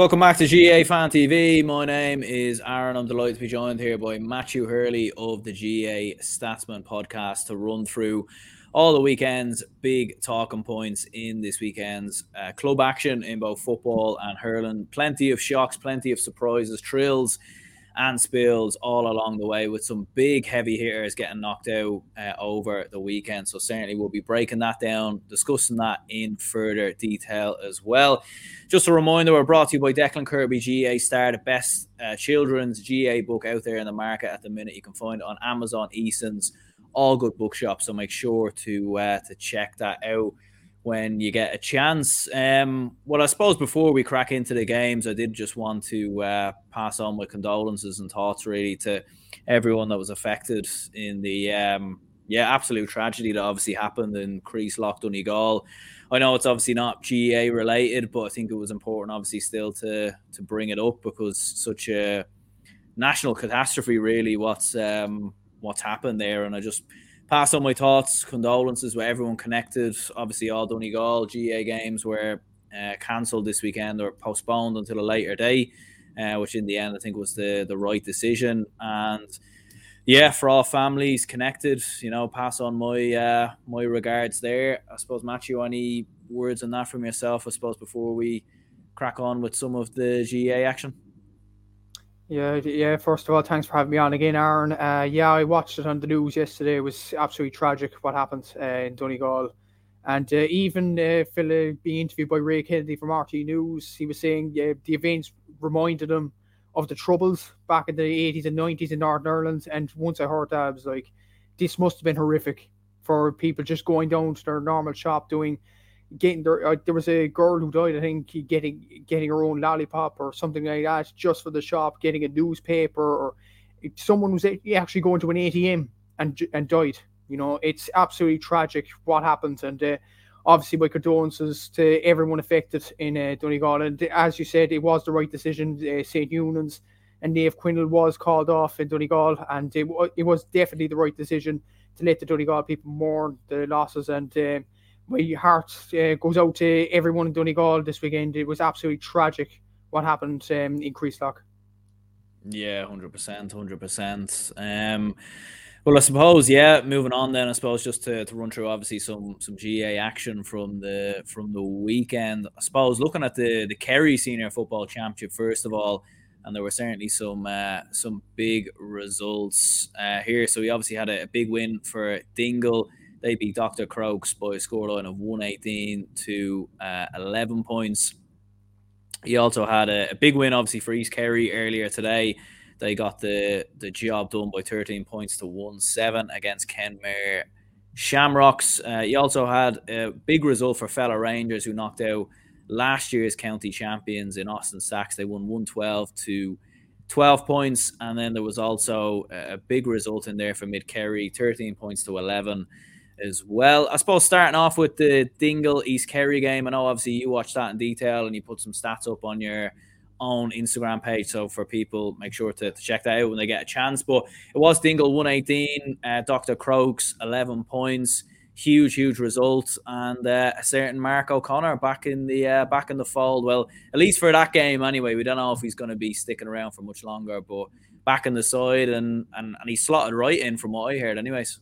Welcome back to GA Fan TV. My name is Aaron. I'm delighted to be joined here by Matthew Hurley of the GA Statsman podcast to run through all the weekend's big talking points in this weekend's uh, club action in both football and hurling. Plenty of shocks, plenty of surprises, thrills, and spills all along the way with some big heavy hitters getting knocked out uh, over the weekend. So, certainly, we'll be breaking that down, discussing that in further detail as well. Just a reminder we're brought to you by Declan Kirby GA Star, the best uh, children's GA book out there in the market at the minute. You can find it on Amazon, Eason's, all good bookshops. So, make sure to, uh, to check that out when you get a chance. Um, well, I suppose before we crack into the games, I did just want to uh, pass on my condolences and thoughts really to everyone that was affected in the um, yeah absolute tragedy that obviously happened in Crease Creeslough, Donegal. I know it's obviously not GAA related, but I think it was important, obviously, still to to bring it up because such a national catastrophe, really. What's um, what's happened there, and I just pass on my thoughts, condolences with everyone connected. Obviously, all Donegal GA games were uh, cancelled this weekend or postponed until a later day, uh, which in the end I think was the the right decision. And yeah, for all families connected, you know, pass on my uh, my regards there. I suppose Matthew, any words on that from yourself? I suppose before we crack on with some of the GA action. Yeah, yeah. First of all, thanks for having me on again, Aaron. Uh, yeah, I watched it on the news yesterday. It was absolutely tragic what happened uh, in Donegal, and uh, even uh, Phil being interviewed by Ray Kennedy from RTE News, he was saying the events reminded him of the troubles back in the eighties and nineties in Northern Ireland. And once I heard that, I was like, this must have been horrific for people just going down to their normal shop doing getting there. Uh, there was a girl who died. I think getting getting her own lollipop or something like that just for the shop. Getting a newspaper or someone was actually going to an ATM and and died. You know, it's absolutely tragic what happened, and uh, obviously my condolences to everyone affected in uh, Donegal. And as you said, it was the right decision. Uh, St. Eunan's and Naomh Conaill was called off in Donegal, and it, it was definitely the right decision to let the Donegal people mourn the losses and. Uh, my heart uh, goes out to everyone in Donegal this weekend. It was absolutely tragic what happened um, in Creeslough. Yeah, hundred percent, hundred percent. Um, well, I suppose yeah. Moving on, then I suppose just to, to run through obviously some some GAA action from the from the weekend. I suppose looking at the the Kerry Senior Football Championship first of all, and there were certainly some uh, some big results uh, here. So we obviously had a, a big win for Dingle they beat Dr. Crokes by a scoreline of 118 to uh, 11 points. He also had a, a, big win, obviously, for East Kerry earlier today. They got the, the job done by 13 points to 1 7 against Kenmare Shamrocks. Uh, he also had a big result for fellow Rangers who knocked out last year's county champions in Austin Stacks. They won 112 to 12 points. And then there was also a big result in there for Mid Kerry, 13 points to 11 as well. I suppose starting off with the Dingle East Kerry game. I know obviously you watched that in detail and you put some stats up on your own Instagram page. So for people, make sure to, to check that out when they get a chance. But it was Dingle 118, uh, Dr. Crokes 11 points. Huge, huge result, and uh, a certain Mark O'Connor back in the uh, back in the fold. Well, at least for that game, anyway. We don't know if he's going to be sticking around for much longer, but back in the side, and and, and he slotted right in from what I heard, anyways.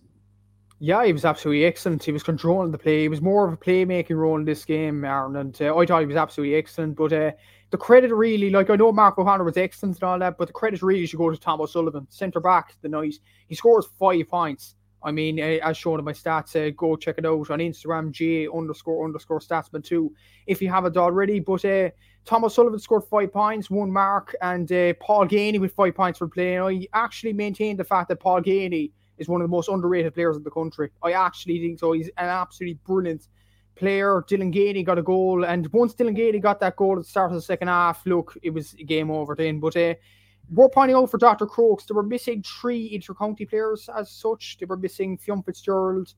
Yeah, he was absolutely excellent. He was controlling the play. He was more of a playmaking role in this game, Aaron, and uh, I thought he was absolutely excellent. But uh, the credit really, like I know Mark O'Connor was excellent and all that, but the credit really should go to Tom O'Sullivan, centre back the night. He scores five points. I mean, uh, as shown in my stats, uh, go check it out on Instagram, J underscore underscore statsman two, if you haven't already. But uh, Tom O'Sullivan scored five points, one mark, and uh, Paul Geaney with five points for playing. I actually maintained the fact that Paul Geaney is one of the most underrated players in the country. I actually think so. He's an absolutely brilliant player. Dylan Geaney got a goal, and once Dylan Geaney got that goal at the start of the second half, look, it was game over then. But uh, we're pointing out for Dr. Crokes, they were missing three inter-county players as such. They were missing Fionn Fitzgerald,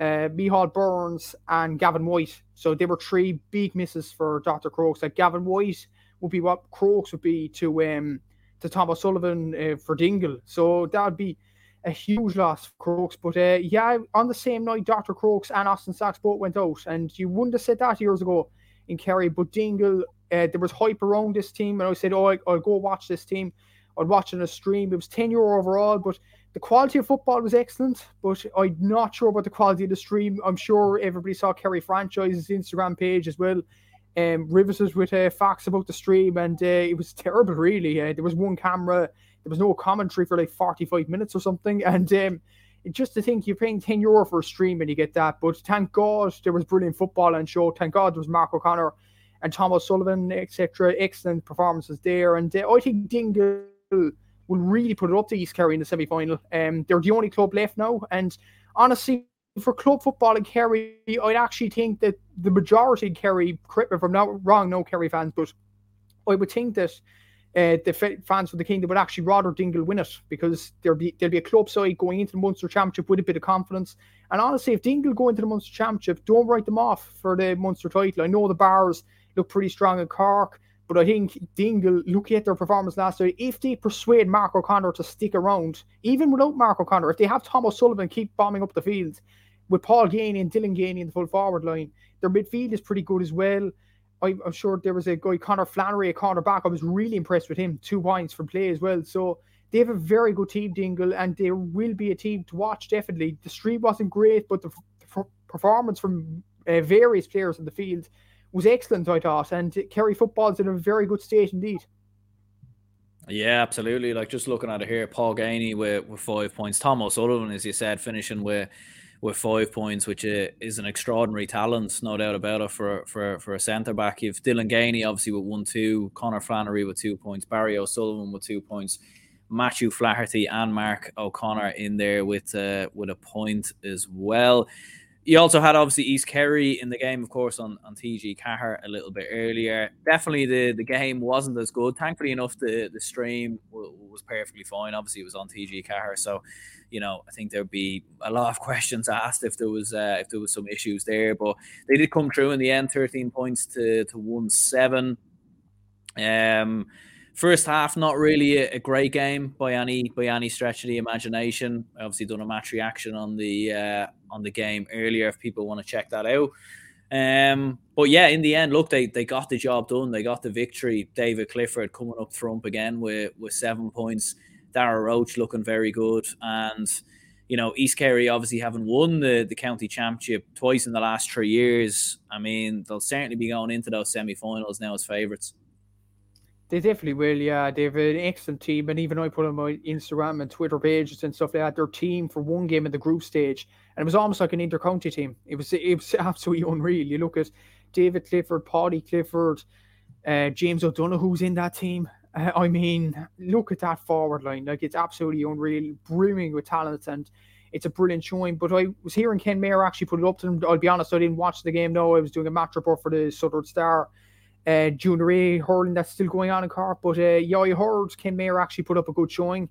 uh, Micheál Burns, and Gavin White. So they were three big misses for Dr. Crokes. Like Gavin White would be what Crokes would be to um to Tom O'Sullivan uh, for Dingle. So that would be a huge loss for Crokes. But uh, yeah, on the same night, Dr. Crokes and Austin Stacks both went out. And you wouldn't have said that years ago in Kerry. But Dingle Uh, there was hype around this team, and I said, "Oh, I, will go watch this team." I'd watch on a stream. It was ten euro overall, but the quality of football was excellent. But I'm not sure about the quality of the stream. I'm sure everybody saw Kerry franchise's Instagram page as well. Um, riveted with uh, facts about the stream, and uh, it was terrible. Really, uh, there was one camera. There was no commentary for like 45 minutes or something, and um, just to think you're paying 10 euro for a stream and you get that. But thank God there was brilliant football on show. Thank God there was Mark O'Connor and Tom O'Sullivan, etc. Excellent performances there. And uh, I think Dingle will really put it up to East Kerry in the semi final. Um, they're the only club left now. And honestly, for club football in Kerry, I'd actually think that the majority Kerry, if I'm not wrong, no Kerry fans, but I would think that uh, the fans for the Kingdom would actually rather Dingle win it because there'll be there'll be a club side going into the Munster Championship with a bit of confidence. And honestly, if Dingle go into the Munster Championship, don't write them off for the Munster title. I know the Barrs look pretty strong in Cork, but I think Dingle, looking at their performance last night, if they persuade Mark O'Connor to stick around, even without Mark O'Connor, if they have Tom O'Sullivan keep bombing up the field with Paul Geaney and Dylan Geaney in the full forward line, their midfield is pretty good as well. I, am sure there was a guy, Connor Flannery, a cornerback. I was really impressed with him. Two points from play as well. So they have a very good team, Dingle, and they will be a team to watch, definitely. The stream wasn't great, but the, the performance from uh, various players in the field was excellent, I thought. And Kerry football's in a very good state indeed. Yeah, absolutely. Like just looking at it here, Paul Geaney with, with five points. Tom O'Sullivan, as you said, finishing with with five points, which uh, is an extraordinary talent, no doubt about it, for for for a centre back. You've Dylan Geaney obviously with one two, Connor Flannery with two points, Barry O'Sullivan with two points, Matthew Flaherty and Mark O'Connor in there with uh, with a point as well. You also had obviously East Kerry in the game, of course, on, on TG Ceathair a little bit earlier. Definitely the, the game wasn't as good. Thankfully enough, the, the stream w- was perfectly fine. Obviously, it was on TG Ceathair, so you know I think there'd be a lot of questions asked if there was uh, if there was some issues there. But they did come through in the end, thirteen points to to one seven. Um, First half, not really a, a, great game by any by any stretch of the imagination. I Obviously, done a match reaction on the uh, on the game earlier. If people want to check that out, um, but yeah, in the end, look, they they got the job done. They got the victory. David Clifford coming up trump again with with seven points. Darragh Roche looking very good, and you know East Kerry obviously haven't won the the county championship twice in the last three years. I mean, they'll certainly be going into those semi-finals now as favourites. They definitely will, yeah. They have an excellent team, and even I put on my Instagram and Twitter pages and stuff like that. Their team for one game in the group stage, and it was almost like an inter-county team. It was it was absolutely unreal. You look at David Clifford, Paddy Clifford, uh, James O'Donoghue's in that team. Uh, I mean, look at that forward line. Like it's absolutely unreal, brimming with talent, and it's a brilliant showing. But I was hearing Kenmare actually put it up to them. I'll be honest, I didn't watch the game. No, I was doing a match report for the Southern Star uh, junior A hurling that's still going on in Cork. But uh, yeah, I heard Kenmare actually put up a good showing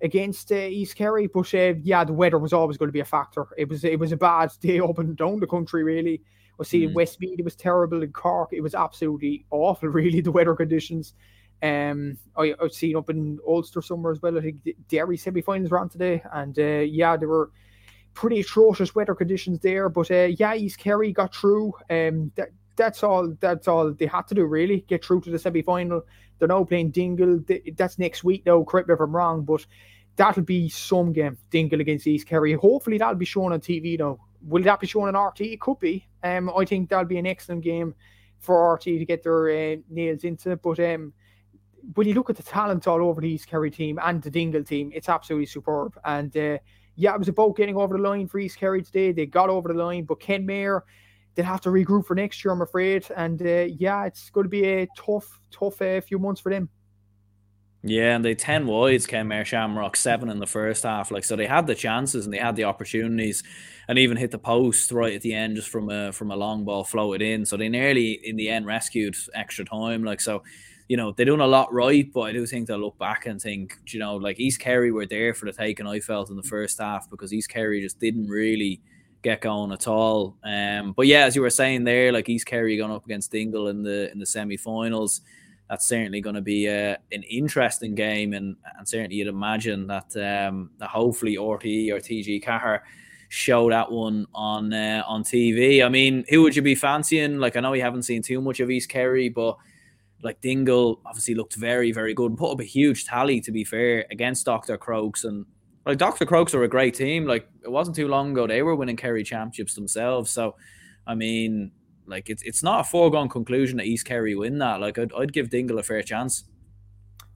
against uh, East Kerry. But uh, yeah, the weather was always going to be a factor. It was it was a bad day up and down the country. Really, I see mm. in Westmeath it was terrible. In Cork, it was absolutely awful. Really, the weather conditions. Um, I, I've seen up in Ulster somewhere as well. I think Derry semi-finals on today, and uh, yeah, there were pretty atrocious weather conditions there. But uh, yeah, East Kerry got through. Um, that that's all. That's all they had to do. Really get through to the semi final. They're now playing Dingle. That's next week, though. Correct me if I'm wrong, but that'll be some game. Dingle against East Kerry. Hopefully that'll be shown on TV. Though, will that be shown on RTE? It could be. Um, I think that'll be an excellent game for RTE to get their uh, nails into. But um, when you look at the talent all over the East Kerry team and the Dingle team, it's absolutely superb. And uh, yeah, it was about getting over the line for East Kerry today. They got over the line, but Kenmare they'll have to regroup for next year, I'm afraid. And uh, yeah, it's going to be a tough, tough uh, few months for them. Yeah, and they ten wides came Shamrock seven in the first half. Like so, they had the chances and they had the opportunities, and even hit the post right at the end just from a from a long ball floated in. So they nearly in the end rescued extra time. Like so, you know they're doing a lot right, but I do think they'll look back and think, you know, like East Kerry were there for the taking. I felt in the first half because East Kerry just didn't really get going at all. Um, but yeah, as you were saying there, like East Kerry going up against Dingle in the in the semi-finals, that's certainly going to be a, uh, an interesting game, and and certainly you'd imagine that um, that hopefully RTE or TG Ceathair show that one on uh, on TV. I mean, who would you be fancying? Like I know you haven't seen too much of East Kerry, but like Dingle obviously looked very, very good and put up a huge tally, to be fair, against Dr. Crokes. And like Dr. Crokes are a great team. Like it wasn't too long ago, they were winning Kerry championships themselves. So, I mean, like it's it's not a foregone conclusion that East Kerry win that. Like I'd, I'd give Dingle a fair chance.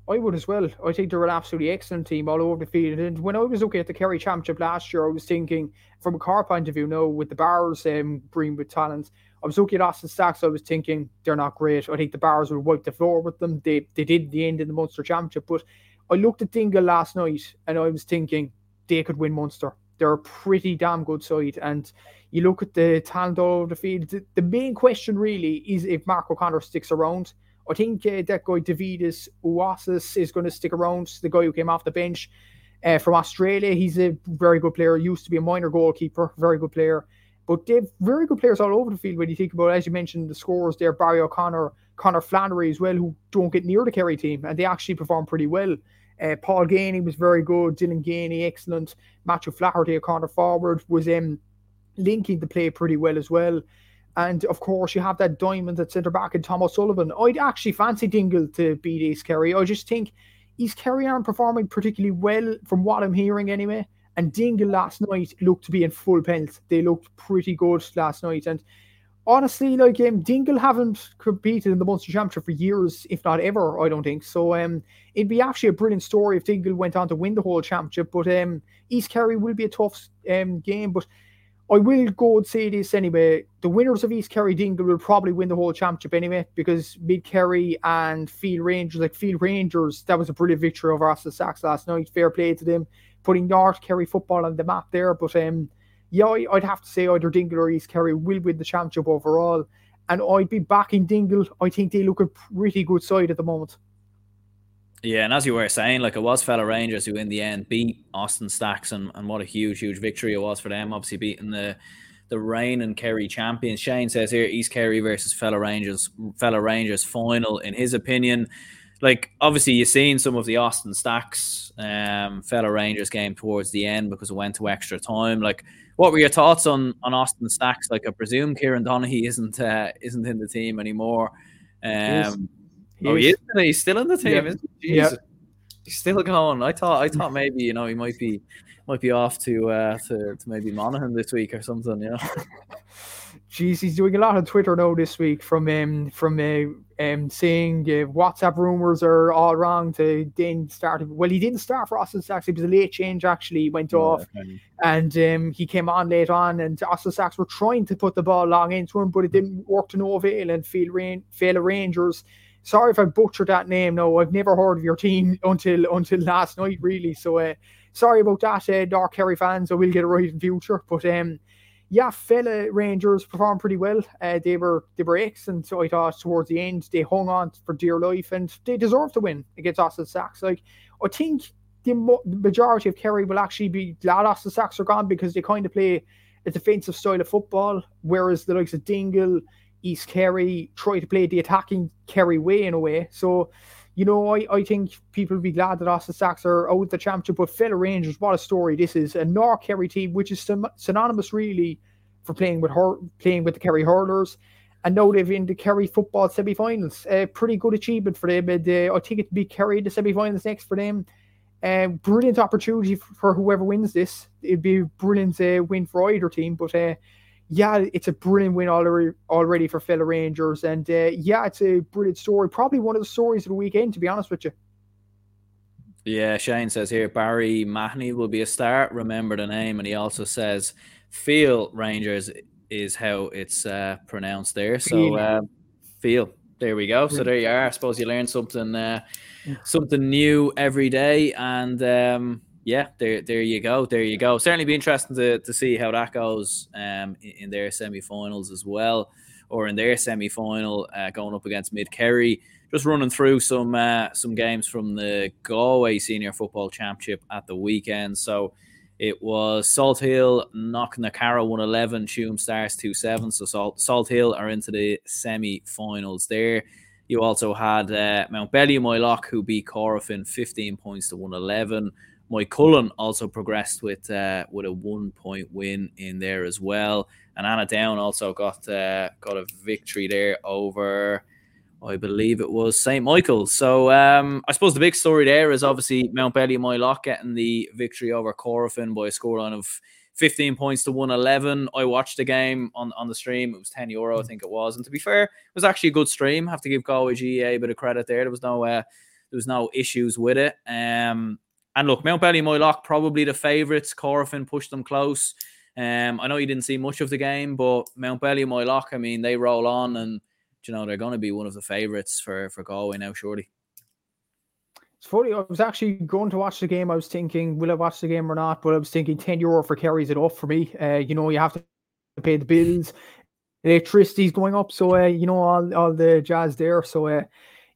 I would as well. I think they're an absolutely excellent team all over the field. And when I was looking at the Kerry Championship last year, I was thinking from a car point of view, no, with the Barrs um, with talent, I was looking at Austin Stacks. I was thinking they're not great. I think the Barrs will wipe the floor with them. They they did the end in the Munster Championship, but I looked at Dingle last night and I was thinking they could win Munster. They're a pretty damn good side, and you look at the talent all over the field. The, main question really is if Mark O'Connor sticks around. I think uh, that guy Davidas Uasis is going to stick around. The guy who came off the bench uh, from Australia, he's a very good player. Used to be a minor goalkeeper, very good player. But they've very good players all over the field when you think about, as you mentioned, the scores there. Barry O'Connor, Connor Flannery as well, who don't get near the Kerry team, and they actually perform pretty well. Uh, Paul Geaney was very good. Dylan Geaney, excellent. Matthew Flaherty, a corner forward, was um, linking the play pretty well as well. And of course, you have that diamond at centre back in Tom O'Sullivan. I'd actually fancy Dingle to beat East Kerry. I just think East Kerry aren't performing particularly well from what I'm hearing anyway. And Dingle last night looked to be in full pelt. They looked pretty good last night. And honestly, like um, Dingle haven't competed in the Munster Championship for years, if not ever. I don't think so. Um, it'd be actually a brilliant story if Dingle went on to win the whole championship. But um, East Kerry will be a tough um game. But I will go and say this anyway. The winners of East Kerry Dingle will probably win the whole championship anyway, because Mid Kerry and Field Rangers, like Field Rangers, that was a brilliant victory over Austin Stacks last night. Fair play to them, putting North Kerry football on the map there. But um, yeah, I'd have to say either Dingle or East Kerry will win the championship overall. And I'd be backing Dingle. I think they look a pretty good side at the moment. Yeah, and as you were saying, like it was fellow Rangers who in the end beat Austin Stacks and, and what a huge, huge victory it was for them, obviously beating the the Rain and Kerry champions. Shane says here East Kerry versus fellow Rangers fellow Rangers final in his opinion. Like obviously you've seen some of the Austin Stacks um fellow Rangers game towards the end because it went to extra time. Like what were your thoughts on on Austin Stacks? Like I presume Kieran Donaghy isn't uh, isn't in the team anymore. Um he oh, he is. He's still in the team. Yeah. yeah. He's still going. I thought. I thought maybe you know he might be might be off to uh to, to maybe Monaghan this week or something. You know. Jeez, he's doing a lot on Twitter now this week from um from uh, um saying uh, WhatsApp rumors are all wrong to then start. Well, he didn't start for Austin Stacks. It was a late change actually. He went off, and um he came on late on, and Austin Stacks were trying to put the ball long into him, but it didn't work to no avail. And fail rain, fail Rangers sorry if I butchered that name. No, I've never heard of your team until until last night, really. So uh, sorry about that, uh, Dark Kerry fans. I will get it right in future. But um, yeah, fella Rangers performed pretty well. Uh, they were they were excellent. So I thought towards the end they hung on for dear life and they deserve to win against Austin Stacks. Like I think the majority of Kerry will actually be glad Austin Stacks are gone because they kind of play a defensive style of football, whereas the likes of Dingle East Kerry try to play the attacking Kerry way in a way. So, you know, I, I think people will be glad that Austin Stacks are out the championship. But fellow Rangers, what a story this is. A North Kerry team, which is synonymous really for playing with her, playing with the Kerry hurlers. And now they've in the Kerry football semi-finals. A pretty good achievement for them. And, uh, I think it'd be Kerry the semi-finals next for them. Um, brilliant opportunity for whoever wins this. It'd be a brilliant uh, win for either team. But uh, yeah, it's a brilliant win already already for fellow Rangers, and uh, yeah, it's a brilliant story. Probably one of the stories of the weekend, to be honest with you. Yeah, Shane says here Barry Mahoney will be a start. Remember the name, and he also says Feel Rangers is how it's uh, pronounced there. So uh, feel. There we go. So there you are. I suppose you learn something uh, something new every day, and um, yeah, there, there you go, there you go. Certainly be interesting to, to see how that goes um, in, their semi-finals as well, or in their semi-final uh, going up against Mid Kerry. Just running through some uh, some games from the Galway Senior Football Championship at the weekend. So it was Salthill Knocknacarra 111, Tuam Stars 2 7. So Salt, Salt Hill are into the semi finals there. You also had uh, Mountbellew Moylough, who beat Corofin 15 points to 111. Moycullen also progressed with uh, with a one point win in there as well, and Annaghdown also got uh, got a victory there over I believe it was St. Michael's. So um, I suppose the big story there is obviously Mountbellew Moylough getting the victory over Corofin by a scoreline of 15 points to 111. I watched the game on, on the stream. It was 10 euro, I think it was. And to be fair, it was actually a good stream. I have to give Galway GAA a bit of credit there. There was no uh, there was no issues with it. Um, and look, Mountbellew Moylough probably the favourites. Corofin pushed them close. Um, I know you didn't see much of the game, but Mountbellew Moylough, I mean, they roll on and you know they're going to be one of the favourites for for Galway now, surely. It's funny. I was actually going to watch the game. I was thinking, will I watch the game or not? But I was thinking, ten euro for Kerry's enough for me. Uh, you know, you have to pay the bills. Electricity's going up, so uh, you know all all the jazz there. So uh,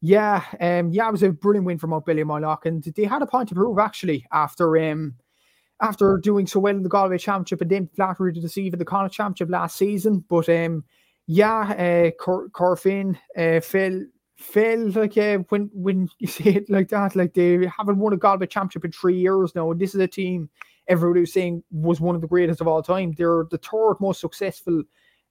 yeah, um, yeah, it was a brilliant win for Mountbellew Moylough, and they had a point to prove actually after um after doing so well in the Galway Championship and then flattery to deceive in the Connacht Championship last season. But um, yeah, uh, Cor- Corofin uh, fell fell like uh, when when you say it like that, like they haven't won a Galway championship in three years now, and this is a team everybody was saying was one of the greatest of all time. They're the third most successful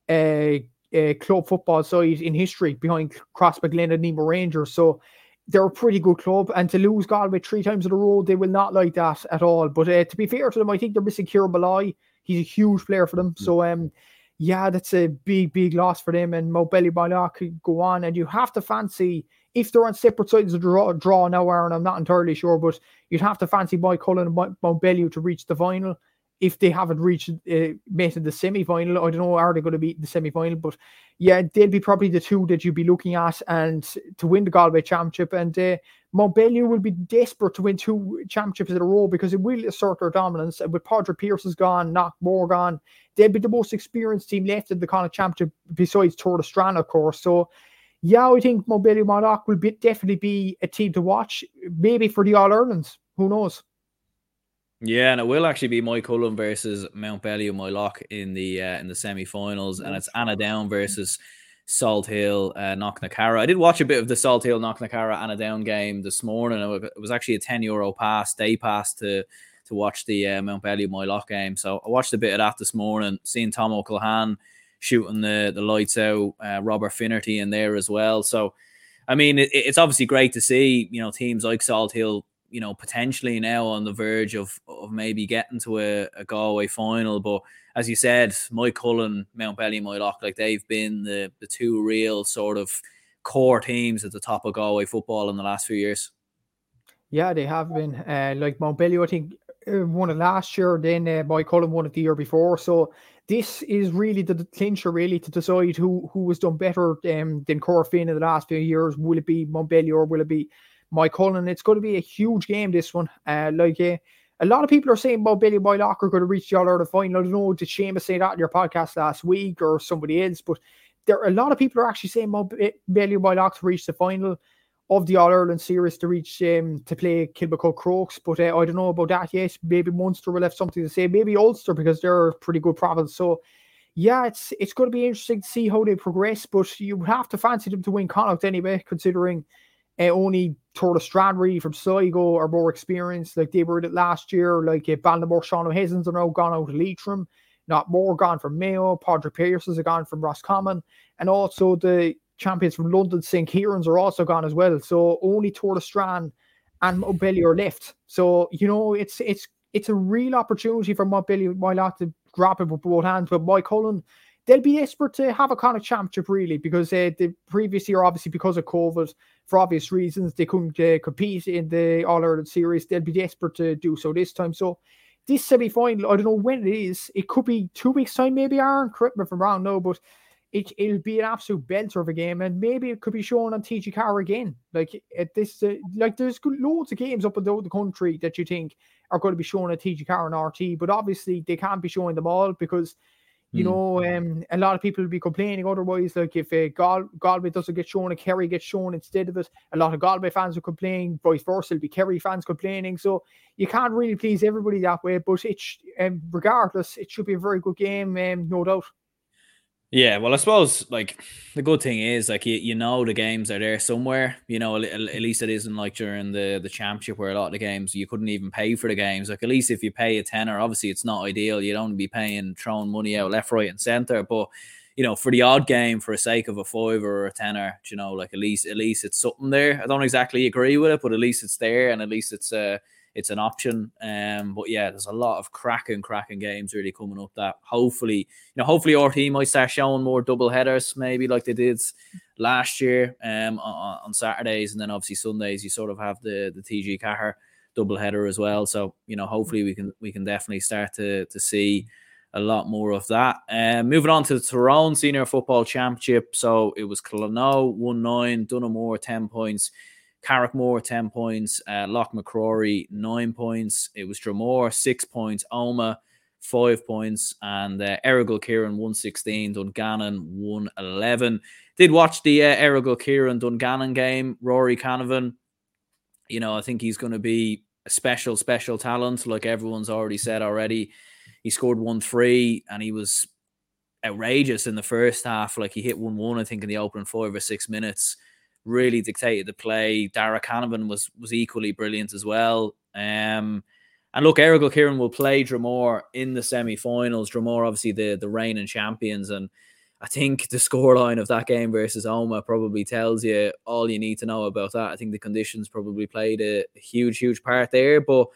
uh, uh, club football side in history behind Crossmaglen and Nemo Rangers. So they're a pretty good club, and to lose Galway three times in a row, they will not like that at all. But uh, to be fair to them, I think they're missing Kieran Molloy. He's a huge player for them. Mm. So um, yeah, that's a big, big loss for them. And Mountbellew Moylock could go on, and you have to fancy if they're on separate sides of the draw, draw now, Aaron. I'm not entirely sure, but you'd have to fancy Moycullen and Mountbelly to reach the final if they haven't reached uh, met in the semi final. I don't know, are they going to be the semi final? But yeah, they'll be probably the two that you'd be looking at and to win the Galway Championship. And uh, Mountbellew will be desperate to win two championships in a row because it will assert their dominance. And with Padraig Pearse is gone, Knockmore gone, they'll be the most experienced team left in the Connacht Championship besides Tourlestrane, of course. So yeah, I think Mountbellew Moylough will be, definitely be a team to watch, maybe for the All Irelands. Who knows? Yeah, and it will actually be Moycullen versus Mountbellew Moylough in the uh, in the semi-finals, and it's Annaghdown versus Salthill uh, Knocknacarra. I did watch a bit of the Salt Salthill Knocknacarra Annaghdown game this morning. It was actually a ten euro pass, day pass to to watch the uh, Mountbellew Moylough game. So I watched a bit of that this morning, seeing Tom O'Callaghan shooting the the lights out, uh, Robert Finnerty in there as well. So I mean, it, it's obviously great to see you know teams like Salthill you know, potentially now on the verge of of maybe getting to a, a Galway final. But as you said, Moycullen, Mountbellew, Moylough, like they've been the the two real sort of core teams at the top of Galway football in the last few years. Yeah, they have been. Uh, like Mountbellew, I think uh, won it last year. Then uh, Cullen won it the year before. So this is really the, clincher, really, to decide who who has done better um, than Corofin in the last few years. Will it be Mountbellew or will it be Moycullen. It's going to be a huge game, this one. Uh, like, uh, a lot of people are saying about Billy Moylock are going to reach the All Ireland final. I don't know, did Seamus say that in your podcast last week or somebody else? But there a lot of people are actually saying about Billy Moylock to reach the final of the All Ireland series to reach um, to play Kilmacud Crokes. But uh, I don't know about that yet. Maybe Munster will have something to say. Maybe Ulster because they're a pretty good province. So yeah, it's it's going to be interesting to see how they progress. But you have to fancy them to win Connacht anyway, considering uh, only Strand really from Sligo are more experienced. Like they were last year. Like uh, Ballinamore, Sean O'Heslin's are now gone out of Leitrim. Not more gone from Mayo. Padraig Pearse has gone from Roscommon. And also the champions from London, St. Kieran's are also gone as well. So only Tourlestrane and Mountbellew are left. So, you know, it's it's it's a real opportunity for Mountbellew why not to grab it with both hands. But Moycullen, they'll be desperate to have a kind of championship really because uh, the previous year, obviously because of COVID, for obvious reasons, they couldn't uh, compete in the All Ireland series. They'll be desperate to do so this time. So this semi final, I don't know when it is. It could be two weeks time, maybe. Aaron, correct me if I'm wrong, no, but it it'll be an absolute belter of a game, and maybe it could be shown on TG Ceathair again. Like at this, uh, like there's loads of games up and down the country that you think are going to be shown at TG Ceathair and RTE, but obviously they can't be showing them all because you mm. know, um, a lot of people will be complaining otherwise. Like if uh, Gal- Galway doesn't get shown, a Kerry gets shown instead of it. A lot of Galway fans will complain. Vice versa, will be Kerry fans complaining. So you can't really please everybody that way. But it's um, regardless, it should be a very good game, um, no doubt. Yeah, well, I suppose like the good thing is like you, you know the games are there somewhere. You know, at, at least it isn't like during the the championship where a lot of the games you couldn't even pay for the games. Like at least if you pay a tenner, obviously it's not ideal. You don't be paying throwing money out left, right, and center. But you know, for the odd game, for a sake of a five or a tenner, you know, like at least at least it's something there. I don't exactly agree with it, but at least it's there, and at least it's uh it's an option. Um, but yeah, there's a lot of cracking, cracking games really coming up. That hopefully, you know, hopefully our team might start showing more double headers, maybe like they did last year um, on, on Saturdays, and then obviously Sundays you sort of have the the TG Ceathair double header as well. So you know, hopefully we can we can definitely start to to see a lot more of that. Um, moving on to the Tyrone Senior Football Championship. So it was Clonoe 1 9, Donaghmore 10 points, Carrickmore 10 points, uh, Loughmacrory 9 points. It was Dromore 6 points, Omagh 5 points, and uh, Errigal Kieran 116, Dungannon 111. Did watch the uh, Errigal Kieran Dungannon game, Rory Canavan. You know, I think he's going to be a special, special talent, like everyone's already said already. He scored 1 3 and he was outrageous in the first half. Like he hit 1 1, I think, in the opening five or six minutes really dictated the play. Darragh Canavan was was equally brilliant as well. Um, and look, Errigal Kieran will play Dromore in the semi-finals. Dromore, obviously the the reigning champions, and I think the scoreline of that game versus Omagh probably tells you all you need to know about that. I think the conditions probably played a, huge, huge part there. But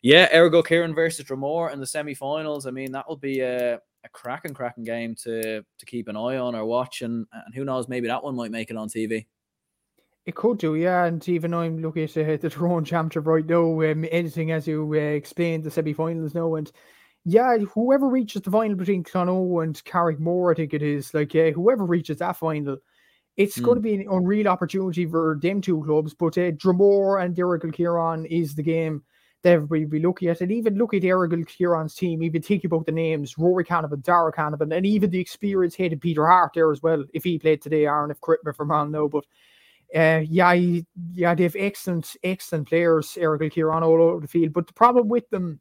yeah, Errigal Kieran versus Dromore in the semi-finals. I mean, that will be a, a cracking, cracking game to to keep an eye on or watch, and, and who knows, maybe that one might make it on TV. It could do, yeah. And even I'm looking at uh, the Tyrone Championship right now, um, editing as you uh, explained the semi finals now. And yeah, whoever reaches the final between Clonoe and Carrickmore, I think it is, like uh, whoever reaches that final, it's mm. going to be an unreal opportunity for them two clubs. But uh, Dromore and Errigal Kieran is the game that everybody will be looking at. And even look at Errigal Kieran's team, even think about the names Rory Canavan, Darragh Canavan, and even the experience head of Peter Harte there as well, if he played today, Aaron, if correct me if I'm wrong now. But uh, yeah, yeah, they have excellent, excellent players, Errigal Kieran all over the field. But the problem with them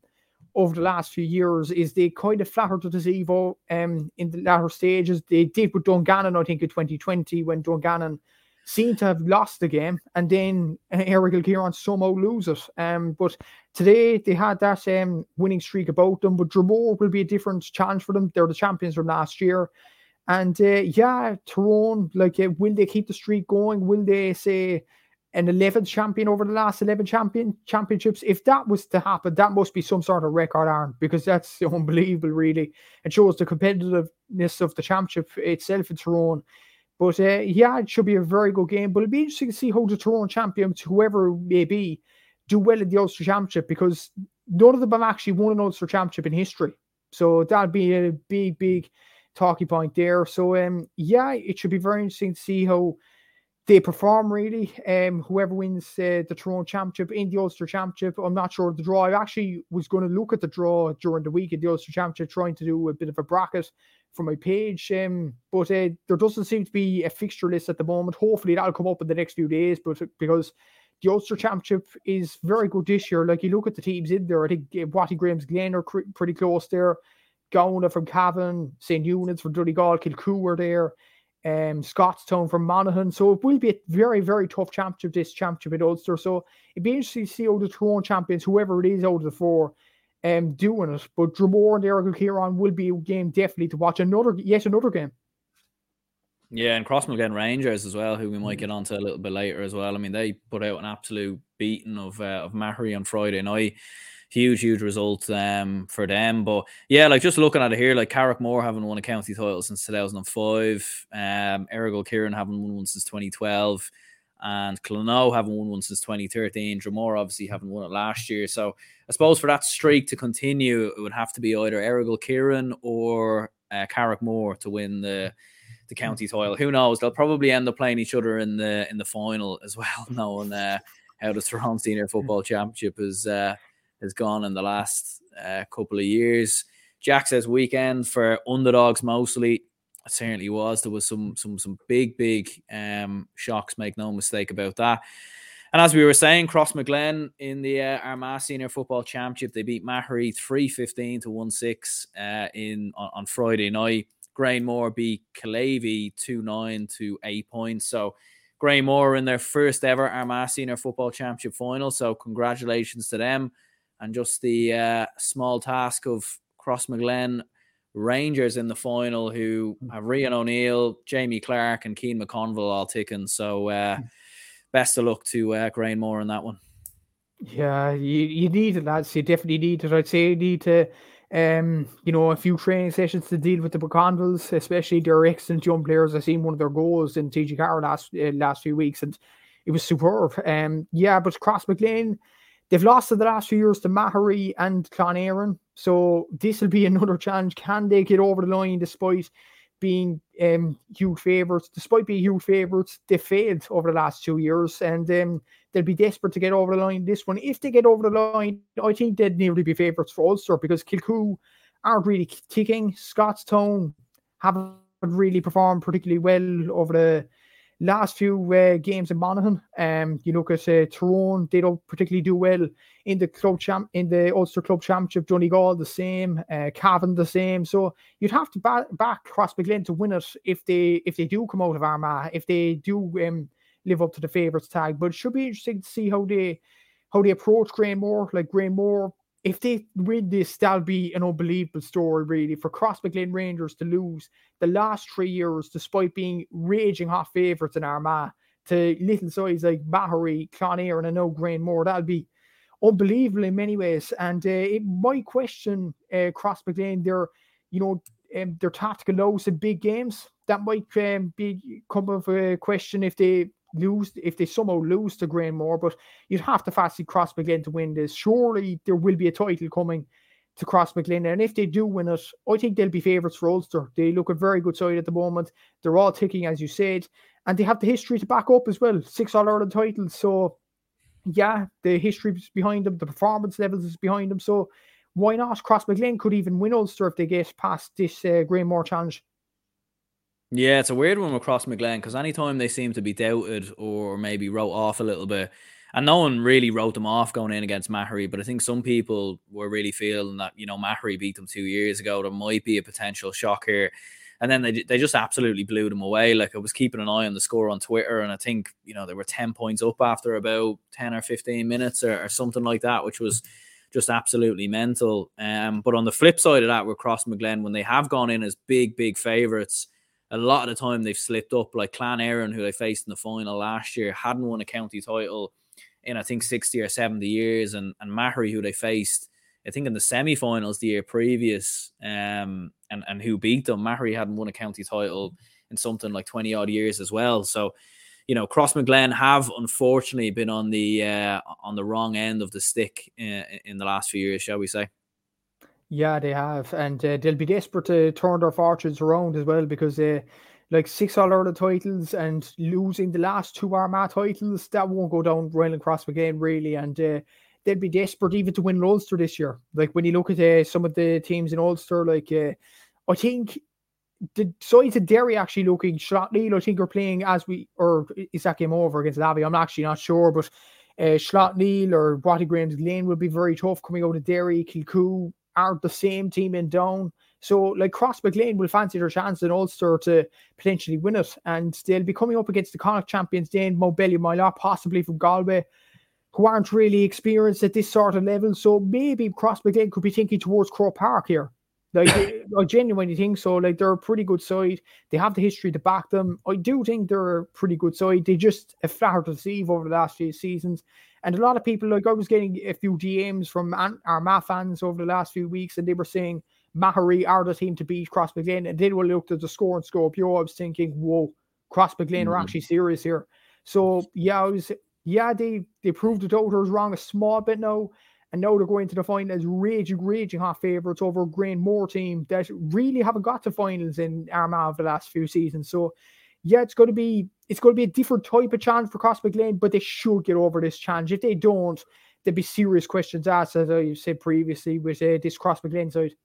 over the last few years is they kind of flattered to deceive um, in the latter stages. They did with Dungannon, I think, in 2020 when Dungannon seemed to have lost the game and then uh, Errigal Kieran somehow lose it. Um, but today they had that um, winning streak about them. But Dromore will be a different challenge for them. They're the champions from last year. And uh, yeah, Tyrone, like, uh, will they keep the streak going? Will they say an 11th champion over the last 11 champion championships? If that was to happen, that must be some sort of record, Aaron, because that's unbelievable, really. It shows the competitiveness of the championship itself in Tyrone. But uh, yeah, it should be a very good game. But it'll be interesting to see how the Tyrone champions, whoever it may be, do well in the Ulster Championship because none of them have actually won an Ulster Championship in history. So that'd be a big, big talking point there. So um, yeah, it should be very interesting to see how they perform really. Um, whoever wins uh, the Tyrone Championship in the Ulster Championship, I'm not sure the draw. I actually was going to look at the draw during the week at the Ulster Championship, trying to do a bit of a bracket for my page. Um, but uh, there doesn't seem to be a fixture list at the moment. Hopefully that'll come up in the next few days. But because the Ulster Championship is very good this year. Like you look at the teams in there, I think uh, Watty Graham's Glen are pretty close there. Gowna from Cavan, St. Eunan's from Donegal, Kilcoo were there, um, Scotstown from Monaghan. So it will be a very, very tough championship, this championship at Ulster. So it'd be interesting to see all the Tyrone champions, whoever it is out of the four, um, doing it. But Dromore and Errigal Kieran will be a game definitely to watch. Another, yet another game. Yeah, and Crossmaglen Rangers as well, who we might mm. get onto a little bit later as well. I mean, they put out an absolute beating of uh, of Maghery on Friday night huge, huge result um, for them. But yeah, like just looking at it here, like Carrickmore haven't won a county title since 2005. Um, Errigal Kieran haven't won one since 2012. And Clonoe haven't won one since 2013. Dromore obviously haven't won it last year. So I suppose for that streak to continue, it would have to be either Errigal Kieran or uh, Carrickmore to win the the county title. Who knows? They'll probably end up playing each other in the in the final as well, knowing uh, how the Tyrone Senior Football Championship is uh, has gone in the last uh, couple of years. Jack says weekend for underdogs mostly. It certainly was. There was some some some big big um, shocks. Make no mistake about that. And as we were saying, Cross Crossmaglen in the uh, Armagh Senior Football Championship, they beat Maghery 315 to 1 6 uh, in on, on, Friday night. Granemore beat Killeavy 2 9 to 8 points. So Granemore in their first ever Armagh Senior Football Championship final. So congratulations to them and just the uh, small task of Crossmaglen Rangers in the final, who hmm. have Rian O'Neill, Jamie Clarke, and Cian McConville all ticking. So uh, hmm. best of luck to uh, Grangemore in that one. Yeah, you, you need it, lads. You definitely need it. I'd say you need to, um, you know, a few training sessions to deal with the McConvilles, especially their excellent young players. I seen one of their goals in TG Ceathair last uh, last few weeks, and it was superb. Um, yeah, but Crossmaglen, they've lost in the last few years to Maghery and Clann Éireann. So this will be another challenge. Can they get over the line despite being um, huge favourites? Despite being huge favourites, they failed over the last two years, and um, they'll be desperate to get over the line this one. If they get over the line, I think they'd nearly be favourites for Ulster because Kilcoo aren't really ticking. Scotstown haven't really performed particularly well over the last few uh, games in Monaghan. Um, you look at uh, Tyrone; they don't particularly do well in the club champ in the Ulster Club Championship. Johnny Donegal the same, uh, Cavan the same. So you'd have to back back to win it if they if they do come out of Armagh, if they do um, live up to the favourites tag. But it should be interesting to see how they how they approach Grangemore. Like Grangemore if they win this, that'll be an unbelievable story, really, for Crossmaglen Rangers to lose the last three years, despite being raging hot favourites in Armagh, to little sides like Maghery, Clann Éireann, and I know Grangemore. That'll be unbelievable in many ways. And uh, it might question uh, Crossmaglen, their, you know, um, their tactical lows in big games. That might um, be come of a question if they lose if they somehow lose to Grangemore, but you'd have to fancy Crossmaglen to win this. Surely there will be a title coming to Cross Crossmaglen, and if they do win it, I think they'll be favourites for Ulster. They look a very good side at the moment. They're all ticking, as you said, and they have the history to back up as well. Six All Ireland titles, so yeah, the history is behind them, the performance levels is behind them. So why not? Cross Crossmaglen could even win Ulster if they get past this uh, Grangemore challenge. Yeah, it's a weird one with Crossmaglen because anytime they seem to be doubted or maybe wrote off a little bit, and no one really wrote them off going in against Maghery, but I think some people were really feeling that, you know, Maghery beat them two years ago. There might be a potential shock here. And then they, they just absolutely blew them away. Like I was keeping an eye on the score on Twitter, and I think, you know, they were 10 points up after about 10 or 15 minutes or, or something like that, which was just absolutely mental. Um, but on the flip side of that, with Crossmaglen, when they have gone in as big, big favourites, a lot of the time they've slipped up. Like Clann Éireann, who they faced in the final last year, hadn't won a county title in I think 60 or 70 years, and and Maghery, who they faced, I think in the semi-finals the year previous, um, and and who beat them. Maghery hadn't won a county title in something like 20 odd years as well. So, you know, Crossmaglen have unfortunately been on the uh, on the wrong end of the stick in, uh, in the last few years, shall we say? Yeah, they have, and uh, they'll be desperate to turn their fortunes around as well because they. Uh, like six All Ireland titles and losing the last two Armagh titles, that won't go down well and cross again, really. And uh, they'd be desperate even to win Ulster this year. Like when you look at uh, some of the teams in Ulster, like uh, I think the sides of Derry actually looking Slaughtneil, I think are playing as we or is that game over against Lavey? I'm actually not sure, but uh, Slaughtneil or Broughty Lane will be very tough coming out of Derry. Kilcoo aren't the same team in Down. So, like Cross Crossmaglen will fancy their chance in Ulster to potentially win it, and they'll be coming up against the Connacht champions, Dane Mobelli possibly from Galway, who aren't really experienced at this sort of level. So maybe Cross Crossmaglen could be thinking towards Croke Park here. Like I genuinely think so. Like they're a pretty good side. They have the history to back them. I do think they're a pretty good side. They just have flattered to deceive over the last few seasons. And a lot of people, like I was getting a few DMs from Armagh fans over the last few weeks, and they were saying Maghery are the team to beat Crossmaglen. And then when I looked at the score and score Pure, I was thinking, whoa, Crossmaglen mm-hmm. are actually serious here. So yeah, I was yeah, they they proved the doubters wrong a small bit now. And now they're going to the final as raging, raging hot favourites over a Grangemore team that really haven't got to finals in Armagh over the last few seasons. So yeah, it's going to be it's going to be a different type of challenge for Crossmaglen, but they should get over this challenge. If they don't, there'd be serious questions asked, as I said previously, with uh, this Crossmaglen side.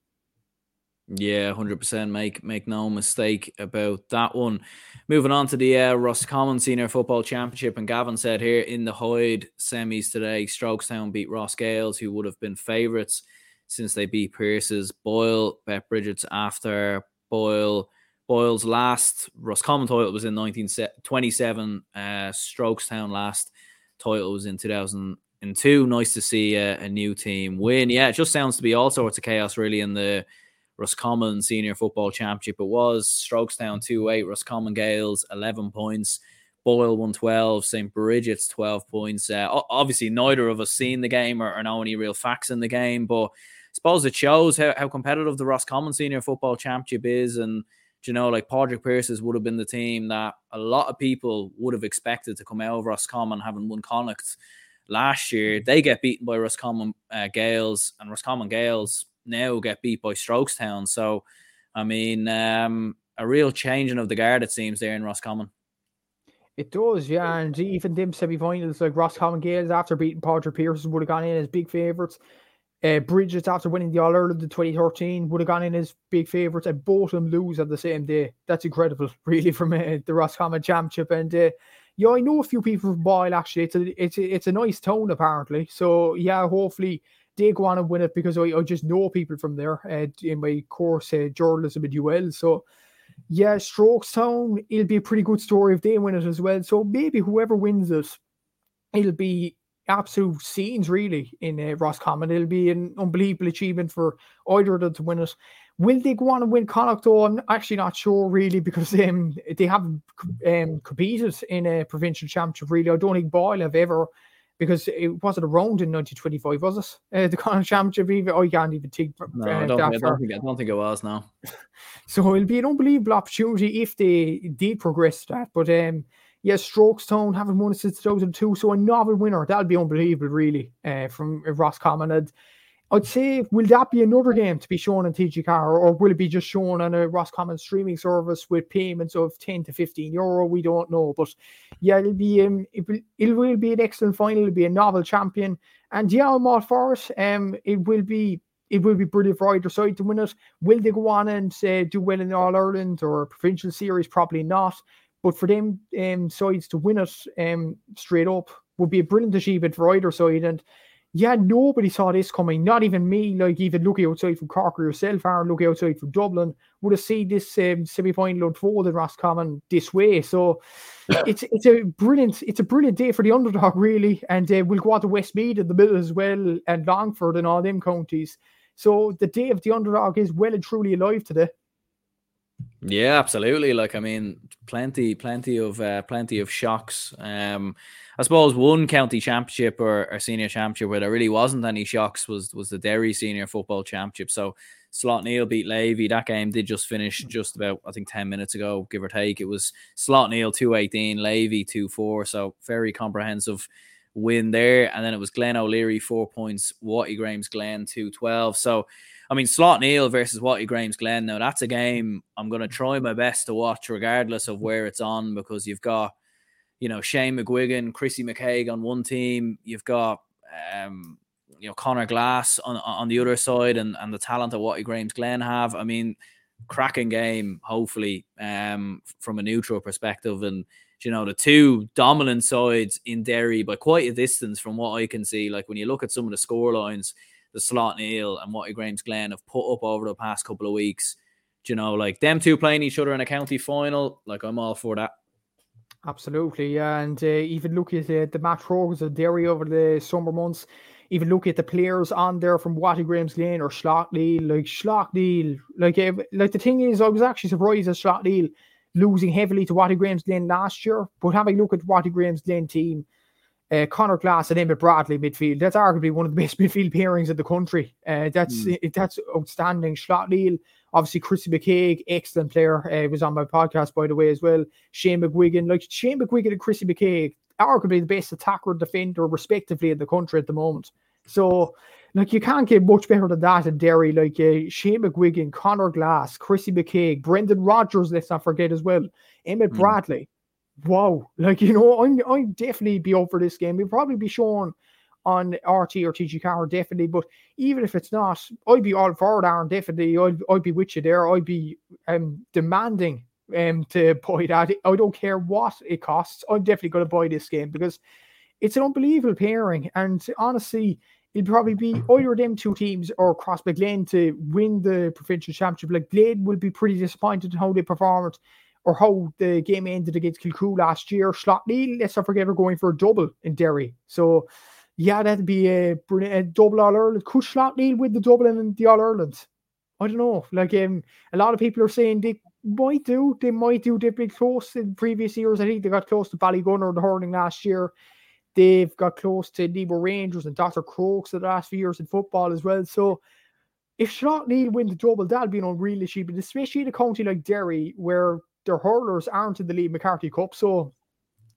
Yeah, hundred percent. Make make no mistake about that one. Moving on to the uh, Roscommon Senior Football Championship, and Gavin said here in the Hyde semis today, Strokestown beat Ross Gales, who would have been favourites since they beat Pearses Boyle bet Brigid's after Boyle Boyle's last Roscommon title was in 1927. Uh, Strokestown last title was in 2002. Nice to see a, a, new team win. Yeah, it just sounds to be all sorts of chaos really in the Roscommon Senior Football Championship. It was Strokestown 2 8, Roscommon Gales 11 points, Boyle 112, St. Brigid's 12 points. Uh, obviously, neither of us seen the game or, or know any real facts in the game, but I suppose it shows how, how competitive the Roscommon Senior Football Championship is. And, you know, like Padraig Pearses would have been the team that a lot of people would have expected to come out of Roscommon having won Connacht last year. They get beaten by Roscommon uh, Gaels, and Roscommon Gaels now get beat by Strokestown. So, I mean, um, a real changing of the guard, it seems, there in Roscommon. It does, yeah. And even them semi finals, like Roscommon Gaels, after beating Padraig Pearses, would have gone in as big favourites. Uh, Brigid, after winning the All Ireland in 2013, would have gone in as big favourites, and both of them lose on the same day. That's incredible, really, from uh, the Roscommon Championship. And uh, yeah, I know a few people from Boyle actually. It's a it's a, it's a nice town apparently. So yeah, hopefully they go on and win it because I, I just know people from there uh, in my course uh, journalism at UL. So yeah, Strokestown, it'll be a pretty good story if they win it as well. So maybe whoever wins it, it'll be absolute scenes really in uh, Roscommon. It'll be an unbelievable achievement for either of them to win it. Will they go on and win Connacht though? I'm actually not sure really because um, they haven't um, competed in a provincial championship really. I don't think Boyle have ever because it wasn't around in 1925, was it? Uh, the Connacht Championship, even I can't even. No, uh, I, don't think, I, don't think, I don't think it was. No. so it'll be an unbelievable opportunity if they did progress that. But um, yes, Strokestown haven't won since 2002, so a novel winner that'll be unbelievable, really, uh, from Roscommon. And I'd say, will that be another game to be shown on TG4 or will it be just shown on a Roscommon streaming service with payments of 10 to 15 euro? We don't know. But yeah, it'll be um, it will, it will be an excellent final. It'll be a novel champion. And yeah, I'm all for it. Um, it will be it will be brilliant for either side to win it. Will they go on and uh, do well in All Ireland or provincial series? Probably not. But for them um, sides to win it um, straight up would be a brilliant achievement for either side. And yeah, nobody saw this coming. Not even me. Like even looking outside from Cork or yourself, Aaron, looking outside from Dublin, would have seen this um, semi-final unfold in Roscommon this way. So it's it's a brilliant it's a brilliant day for the underdog, really. And uh, we'll go out to Westmeath in the middle as well, and Longford and all them counties. So the day of the underdog is well and truly alive today. Yeah, absolutely. Like I mean, plenty, plenty of uh, plenty of shocks. Um, I suppose one county championship or, or, senior championship where there really wasn't any shocks was was the Derry Senior Football Championship. So Slaughtneil beat Lavey. That game did just finish hmm. just about I think ten minutes ago, give or take. It was Slaughtneil two eighteen, Lavey two four. So very comprehensive win there. And then it was Glen O'Leary four points, Watty Graham's Glen two twelve. So I mean, Slaughtneil versus Watty Graham's Glen. Now that's a game I'm going to try my best to watch, regardless of where it's on, because you've got you know, Shane McGuigan, Chrissy McKaigue on one team. You've got, um, you know, Conor Glass on on the other side, and and the talent that Watty Graham's Glen have. I mean, cracking game. Hopefully, um, from a neutral perspective, and you know, the two dominant sides in Derry by quite a distance from what I can see. Like when you look at some of the score lines, the Slaughtneil and Watty Graham's Glen have put up over the past couple of weeks. you know, like them two playing each other in a county final, like I'm all for that. Absolutely. And uh, even look at uh, the match progress of Derry over the summer months. Even look at the players on there from Watty Graham's Glen or Slaughtneil, like Slaughtneil. Like, like the thing is, I was actually surprised at Slaughtneil losing heavily to Watty Graham's Glen last year. But having a look at Watty Graham's Glen team, uh, Conor Glass and Emmet Bradley midfield. That's arguably one of the best midfield pairings in the country. Uh, that's mm. that's outstanding. Slaughtneil Obviously, Chrissy McKaigue, excellent player, uh, was on my podcast, by the way, as well. Shane McGuigan, like Shane McGuigan and Chrissy McKaigue, arguably the best attacker and defender, respectively, in the country at the moment. So, like, you can't get much better than that in Derry. Like, uh, Shane McGuigan, Conor Glass, Chrissy McKaigue, Brendan Rogers, let's not forget as well, Emmet mm. Bradley. Wow. Like, you know, I'm, I'd definitely be up for this game. We'll probably be showing on RT or TG4 definitely. But even if it's not, I'd be all for it, Aaron. Definitely, I'd, I'd be with you there. I'd be um, demanding um to buy that. I don't care what it costs. I'm definitely going to buy this game because it's an unbelievable pairing. And honestly, it'll probably be either them two teams or Crossmaglen to win the provincial championship. Like Blade will be pretty disappointed in how they performed or how the game ended against Kilcoo last year. Slaughtneil, let's not forget, are going for a double in Derry. So yeah, that'd be a a double All Ireland. Could Slaughtneil win the Dublin and the All Ireland? I don't know. Like um, a lot of people are saying they might do. They might do. They've been close in previous years. I think they got close to Ballygunner and the hurling last year. They've got close to Nemo Rangers and Dr. Crokes the last few years in football as well. So if Slaughtneil win the double, that'll be an unreal achievement, especially in a county like Derry where their hurlers aren't in the Liam McCarthy Cup. So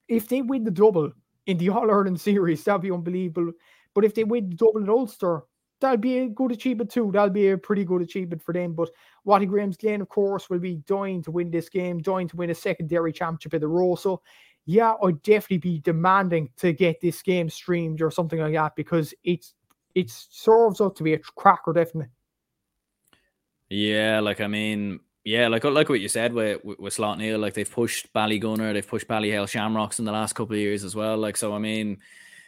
if they win the double in the All Ireland series, that'd be unbelievable. But if they win the double in Ulster, that'll be a good achievement too. That'll be a pretty good achievement for them. But Watty Graham's Glen, of course, will be dying to win this game, dying to win a secondary championship in the row. So yeah, I'd definitely be demanding to get this game streamed or something like that because it's it serves up to be a cracker, definitely. Yeah, like I mean, yeah, like like what you said with with, with Slaughtneil, like they've pushed Ballygunner, they've pushed Ballyhale Shamrocks in the last couple of years as well. Like so, I mean,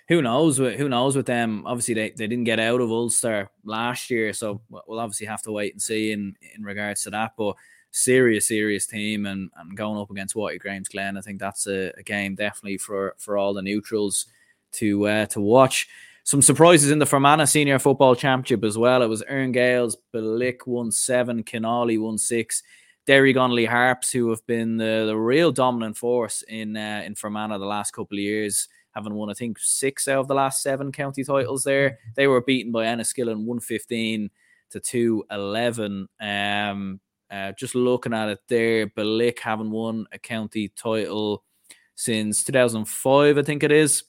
who knows? Who knows with them? Obviously, they, they didn't get out of Ulster last year, so we'll obviously have to wait and see in in regards to that. But serious, serious team, and, and going up against Watty Graham's Glen, I think that's a, a, game definitely for for all the neutrals to uh, to watch. Some surprises in the Fermanagh Senior Football Championship as well. It was Erngales, Belleek won seven, Kinawley won six. Derry Derrygonnelly Harps, who have been the, the real dominant force in uh, in Fermanagh the last couple of years, having won I think six out of the last seven county titles. There, they were beaten by Enniskillen one fifteen to two eleven. Um, uh, just looking at it there, Belleek haven't won a county title since 2005, I think it is.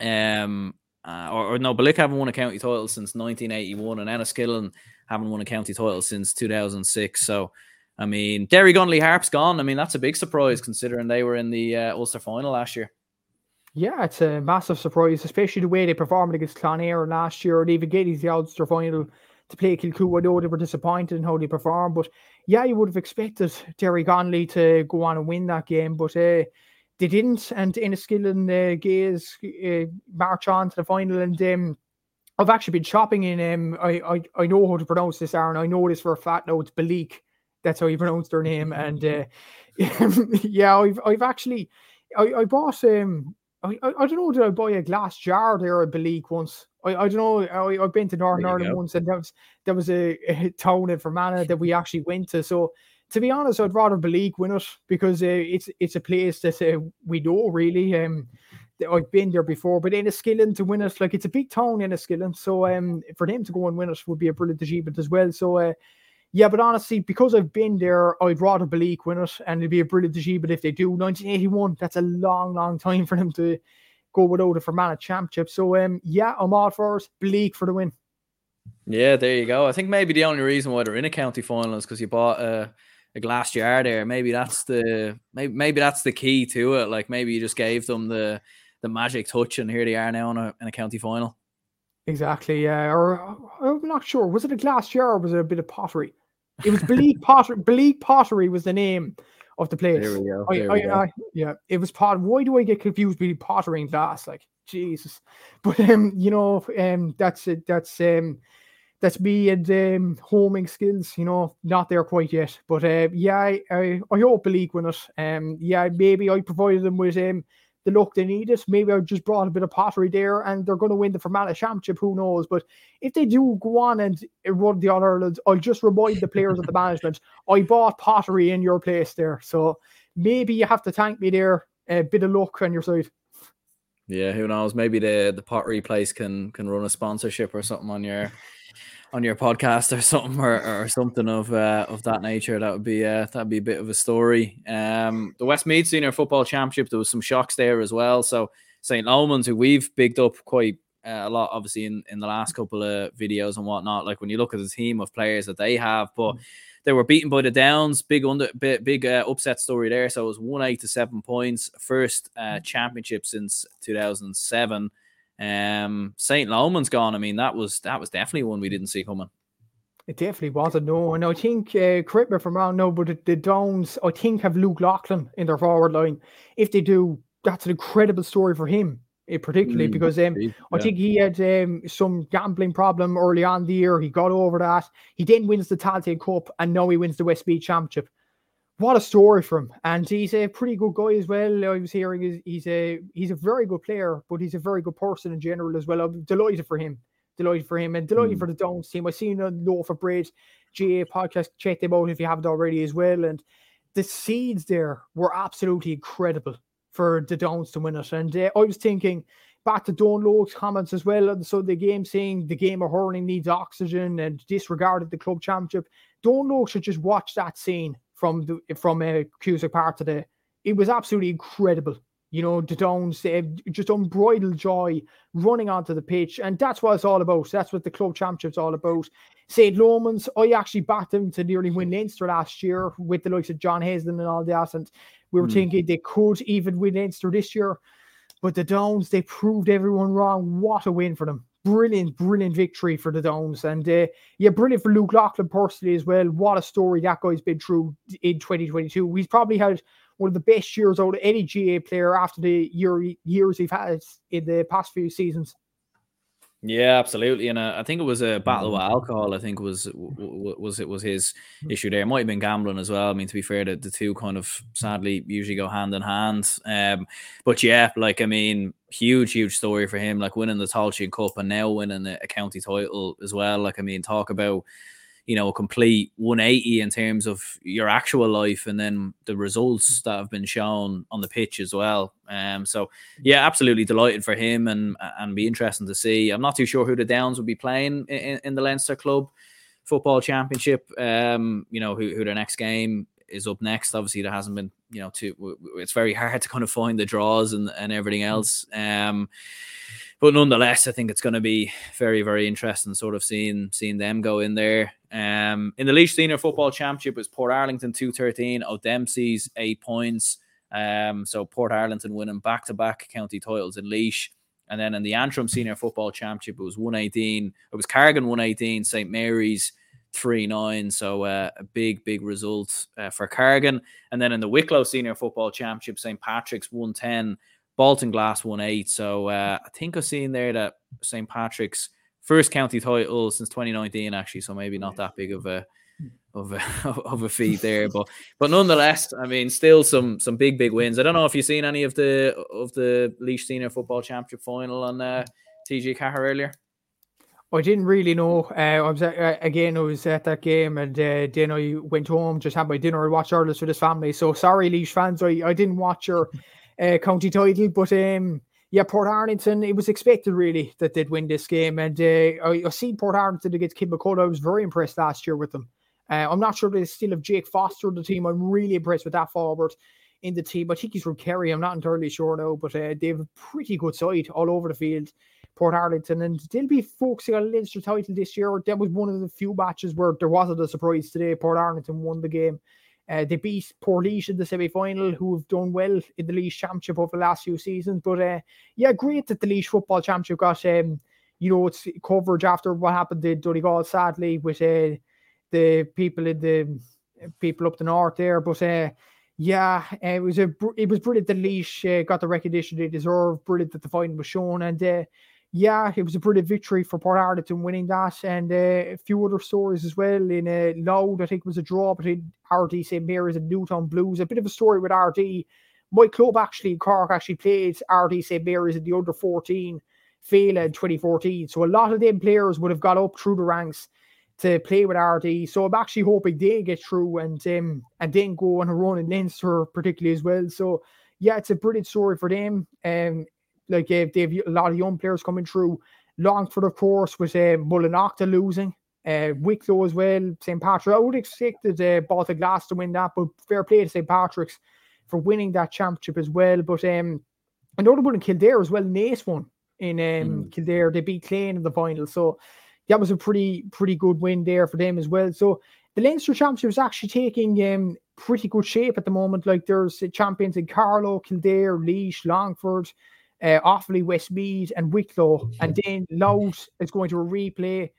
Um, uh, or, or, no, Belleek haven't won a county title since 1981, and Enniskillen haven't won a county title since 2006. So, I mean, Derrygonnelly Harp's gone. I mean, that's a big surprise considering they were in the uh, Ulster final last year. Yeah, it's a massive surprise, especially the way they performed against Clann Éireann last year, or even getting the Ulster final to play Kilcoo. I know they were disappointed in how they performed, but yeah, you would have expected Derrygonnelly to go on and win that game, but uh, they didn't. And Enniskillen uh, Gaels uh, march on to the final, and um, I've actually been shopping in. Um, I, I I know how to pronounce this, Aaron. I know this for a fact. No, it's Belleek. That's how you pronounce their name. And uh, yeah, I've I've actually I, I bought um I, I, don't know did I buy a glass jar there at Belleek once I, I don't know. I, I've been to Northern Ireland once, and that was there was a, a town in Fermanagh that we actually went to. So to be honest, I'd rather Belleek win it because uh, it's it's a place that uh, we know really. Um, I've been there before, but in Enniskillen to win it, like it's a big town, in Enniskillen. So um, for them to go and win it would be a brilliant achievement as well. So uh, yeah, but honestly, because I've been there, I'd rather Belleek win it, and it'd be a brilliant achievement if they do. 1981, that's a long, long time for them to go without it for Man Championship. So um, yeah, I'm all for it. Belleek for the win. Yeah, there you go. I think maybe the only reason why they're in a county final is because you bought a, a glass jar there. Maybe that's the maybe maybe that's the key to it. Like maybe you just gave them the the magic touch, and here they are now in a, in a county final. Exactly. Yeah. Or I'm not sure. Was it a glass jar or was it a bit of pottery? It was Belleek Pottery. Belleek Pottery was the name of the place. There we go. There I, we go. I, yeah, it was pot. Why do I get confused between pottery and glass? Like Jesus, but um, you know, um, that's it. That's um, that's me and um, homing skills. You know, not there quite yet. But uh, yeah, I, I, I hope the league win it. Um, yeah, maybe I provided them with um the look they needed. Maybe I just brought a bit of pottery there and they're going to win the Fermanagh Championship. Who knows? But if they do go on and run the All Ireland, I'll just remind the players of the management I bought pottery in your place there. So maybe you have to thank me there. A bit of luck on your side. Yeah, who knows? Maybe the the pottery place can can run a sponsorship or something on your on your podcast or something or, or something of uh, of that nature. That would be uh, that'd be a bit of a story. Um, the Westmeath Senior Football Championship, there was some shocks there as well. So St. Lomans, who we've bigged up quite uh, a lot, obviously in, in the last couple of videos and whatnot. Like when you look at the team of players that they have, but they were beaten by the Downs. Big under, big, big uh, upset story there. So it was one eight to seven points, first uh, championship since two thousand seven. Um, St. Loman's gone. I mean, that was that was definitely one we didn't see coming. It definitely was a no, and I think uh, correct me if I'm wrong, no, but the, the Downs I think have Luke Loughlin in their forward line. If they do, that's an incredible story for him, eh, particularly mm, because um, yeah. I think he had um, some gambling problem early on the year. He got over that. He then wins the Tailteann Cup, and now he wins the Westmeath Championship what a story for him. And he's a pretty good guy as well. I was hearing he's a he's a very good player, but he's a very good person in general as well. I'm delighted for him. Delighted for him and delighted mm. for the Downs team. I've seen a loaf of bread GA podcast. Check them out if you haven't already as well. And the seeds there were absolutely incredible for the Downs to win it. And uh, I was thinking back to Dónal Óg's comments as well. And so the game saying the game of hurling needs oxygen and disregarded the club championship. Dónal Óg should just watch that scene from the from uh, Cusack Park today. It was absolutely incredible. You know, the Downs, uh, just unbridled joy running onto the pitch. And that's what it's all about. That's what the club championship's all about. St. Lomans, I actually backed them to nearly win Leinster last year with the likes of John Heslin and all that. And we were mm. thinking they could even win Leinster this year. But the Downs, they proved everyone wrong. What a win for them. Brilliant, brilliant victory for the Downs. And uh, yeah, brilliant for Luke Loughlin personally as well. What a story that guy's been through in 2022. He's probably had one of the best years out of any GA player after the year years he's had in the past few seasons. Yeah, absolutely, and uh, I think it was a battle with alcohol. I think was was it was his hmm. issue there. It might have been gambling as well. I mean, to be fair, the, the two kind of sadly usually go hand in hand. Um, but yeah, like I mean, huge, huge story for him. Like winning the Tailteann Cup and now winning a county title as well. Like I mean, talk about you know, a complete 180 in terms of your actual life and then the results that have been shown on the pitch as well. Um, so yeah, absolutely delighted for him and and be interesting to see. I'm not too sure who the Downs will be playing in, in the Leinster Club Football Championship. Um, you know, who, who their next game is up next. Obviously, there hasn't been, you know, too. It's very hard to kind of find the draws and and everything else. Um, but nonetheless, I think it's going to be very, very interesting, sort of seeing seeing them go in there. Um, in the Laois Senior Football Championship, it was Portarlington two thirteen, O'Dempsey's eight points. Um, so Portarlington winning back to back county titles in Laois, And then in the Antrim Senior Football Championship, it was 118. It was Cargin 118, St. Mary's 3 9. So uh, a big, big result uh, for Cargin. And then in the Wicklow Senior Football Championship, St. Patrick's 110, Baltinglass won eight. So uh, I think I've seen there that St. Patrick's first county title since 2019, actually. So maybe not that big of a of a of a feat there, but but nonetheless, I mean, still some some big big wins. I don't know if you've seen any of the of the Laois Senior Football Championship final on uh, TG Ceathair earlier. I didn't really know. Uh, I was uh, again. I was at that game, and uh, then I went home, just had my dinner, and watched Ireland with his family. So sorry, Laois fans, I, I didn't watch your uh, county title. But um, yeah, Portarlington, it was expected really that they'd win this game. And uh, I, I seen Portarlington against Kilmacud. I was very impressed last year with them. Uh, I'm not sure they still have Jake Foster in the team. I'm really impressed with that forward in the team. I think he's from Kerry. I'm not entirely sure now, but uh, they have a pretty good side all over the field. Portarlington, and they'll be focusing on Leinster title this year. That was one of the few matches where there wasn't a surprise today. Portarlington won the game. Uh, they beat Portlaoise in the semi final, who have done well in the Laois Championship over the last few seasons. But uh, yeah, great that the Laois Football Championship got, um, you know, its coverage after what happened in Donegal, sadly, with uh, the people in the people up the north there. But uh, yeah, it was a it was brilliant that Laois uh, got the recognition they deserve. Brilliant that the final was shown, and uh, yeah, it was a brilliant victory for Portarlington winning that, and uh, a few other stories as well. In uh, Louth, I think it was a draw between Ardee St Mary's and Newtown Blues. A bit of a story with Ardee. My club actually, Cork, actually played Ardee St Mary's in the under 14 Féile in 2014. So a lot of them players would have got up through the ranks to play with Ardee. So I'm actually hoping they get through and um, and then go on a run in Leinster, particularly as well. So yeah, it's a brilliant story for them. Um, like uh, they have a lot of young players coming through. Longford, of course, with uh, Mullinalaghta losing. Uh, Wicklow as well, St. Patrick. I would expect that uh, Baltinglass to win that, but fair play to St. Patrick's for winning that championship as well. But um, another one in Kildare as well, Naas won in um, mm. Kildare. They beat Clane in the final. So that was a pretty, pretty good win there for them as well. So the Leinster Championship is actually taking um, pretty good shape at the moment. Like there's champions in Carlow, Kildare, Laois, Longford, uh, Offaly, Westmeath, and Wicklow, and then Louth is going to replay.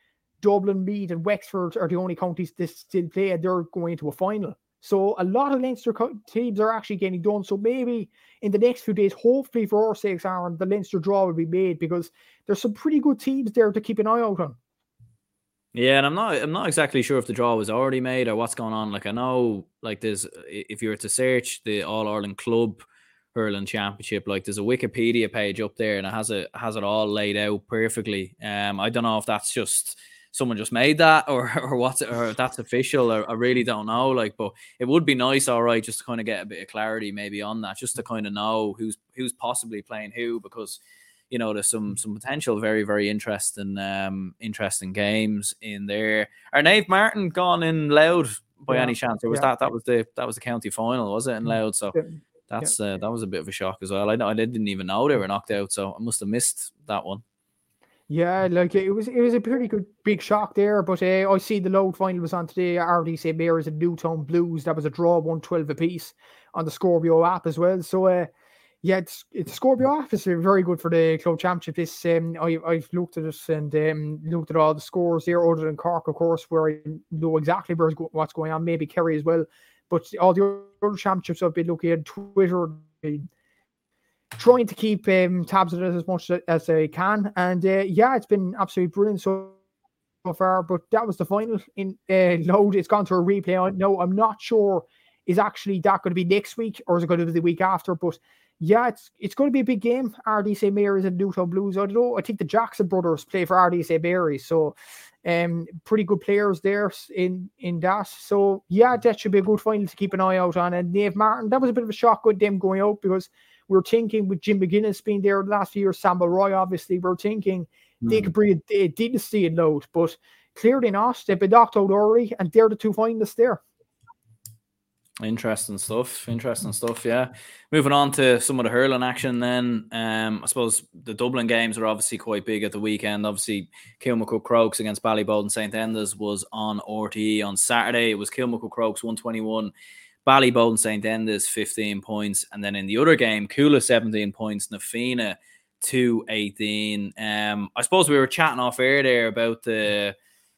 Dublin, Meath, and Wexford are the only counties that still play, and they're going to a final. So a lot of Leinster teams are actually getting done. So maybe in the next few days, hopefully for our sakes, Aaron, the Leinster draw will be made because there's some pretty good teams there to keep an eye out on. Yeah, and I'm not I'm not exactly sure if the draw was already made or what's going on. Like I know like there's if you were to search the All Ireland Club hurling championship. Like there's a Wikipedia page up there and it has it has it all laid out perfectly. Um, I don't know if that's just someone just made that or or what's it, or that's official or I really don't know like but it would be nice all right just to kind of get a bit of clarity maybe on that just to kind of know who's who's possibly playing who because you know there's some some potential very very interesting um interesting games in there are Naomh Martin gone in Louth by yeah. any chance or was yeah. that that was the that was the county final was it in mm. Louth so that's uh, that was a bit of a shock as well I, I didn't even know they were knocked out so I must have missed that one yeah, like it was it was a pretty good big shock there. But uh, I see the Louth final was on today. Ardee St Mary's and Newtown Blues. That was a draw, one twelve apiece on the Scorpio app as well. So uh, yeah, it's it's Scorpio app is very good for the club championship. This um, I I've looked at it and um, looked at all the scores there, other than Cork, of course, where I know exactly where's what's going on. Maybe Kerry as well, but all the other championships I've been looking at Twitter trying to keep um, tabs on it as much as I can. And uh, yeah, it's been absolutely brilliant so, far. But that was the final in uh, Louth. It's gone to a replay. No, I'm not sure is actually that going to be next week or is it going to be the week after. But yeah, it's it's going to be a big game. Ardee St Mary's and Newtown Blues. I don't know. I think the Jackson brothers play for Ardee St Mary's, so um, pretty good players there in in that. So yeah, that should be a good final to keep an eye out on. And Naomh Martin, that was a bit of a shock with them going out because we are thinking with Jim McGuinness being there the last year, years, Sam Roy, obviously, we are thinking mm. they hmm. could bring a, a dynasty in Louth, but clearly not. They've been knocked out early, and they're the two finalists there. Interesting stuff. Interesting stuff. Yeah. Moving on to some of the hurling action, then um, I suppose the Dublin games are obviously quite big at the weekend. Obviously, Kilmacud Crokes against Ballyboden St Enda's was on RTE on Saturday. It was Kilmacud Crokes 121, Ballyboden St Enda's 15 points. And then in the other game, Cuala 17 points, Na Fianna 218. Um, I suppose we were chatting off air there about the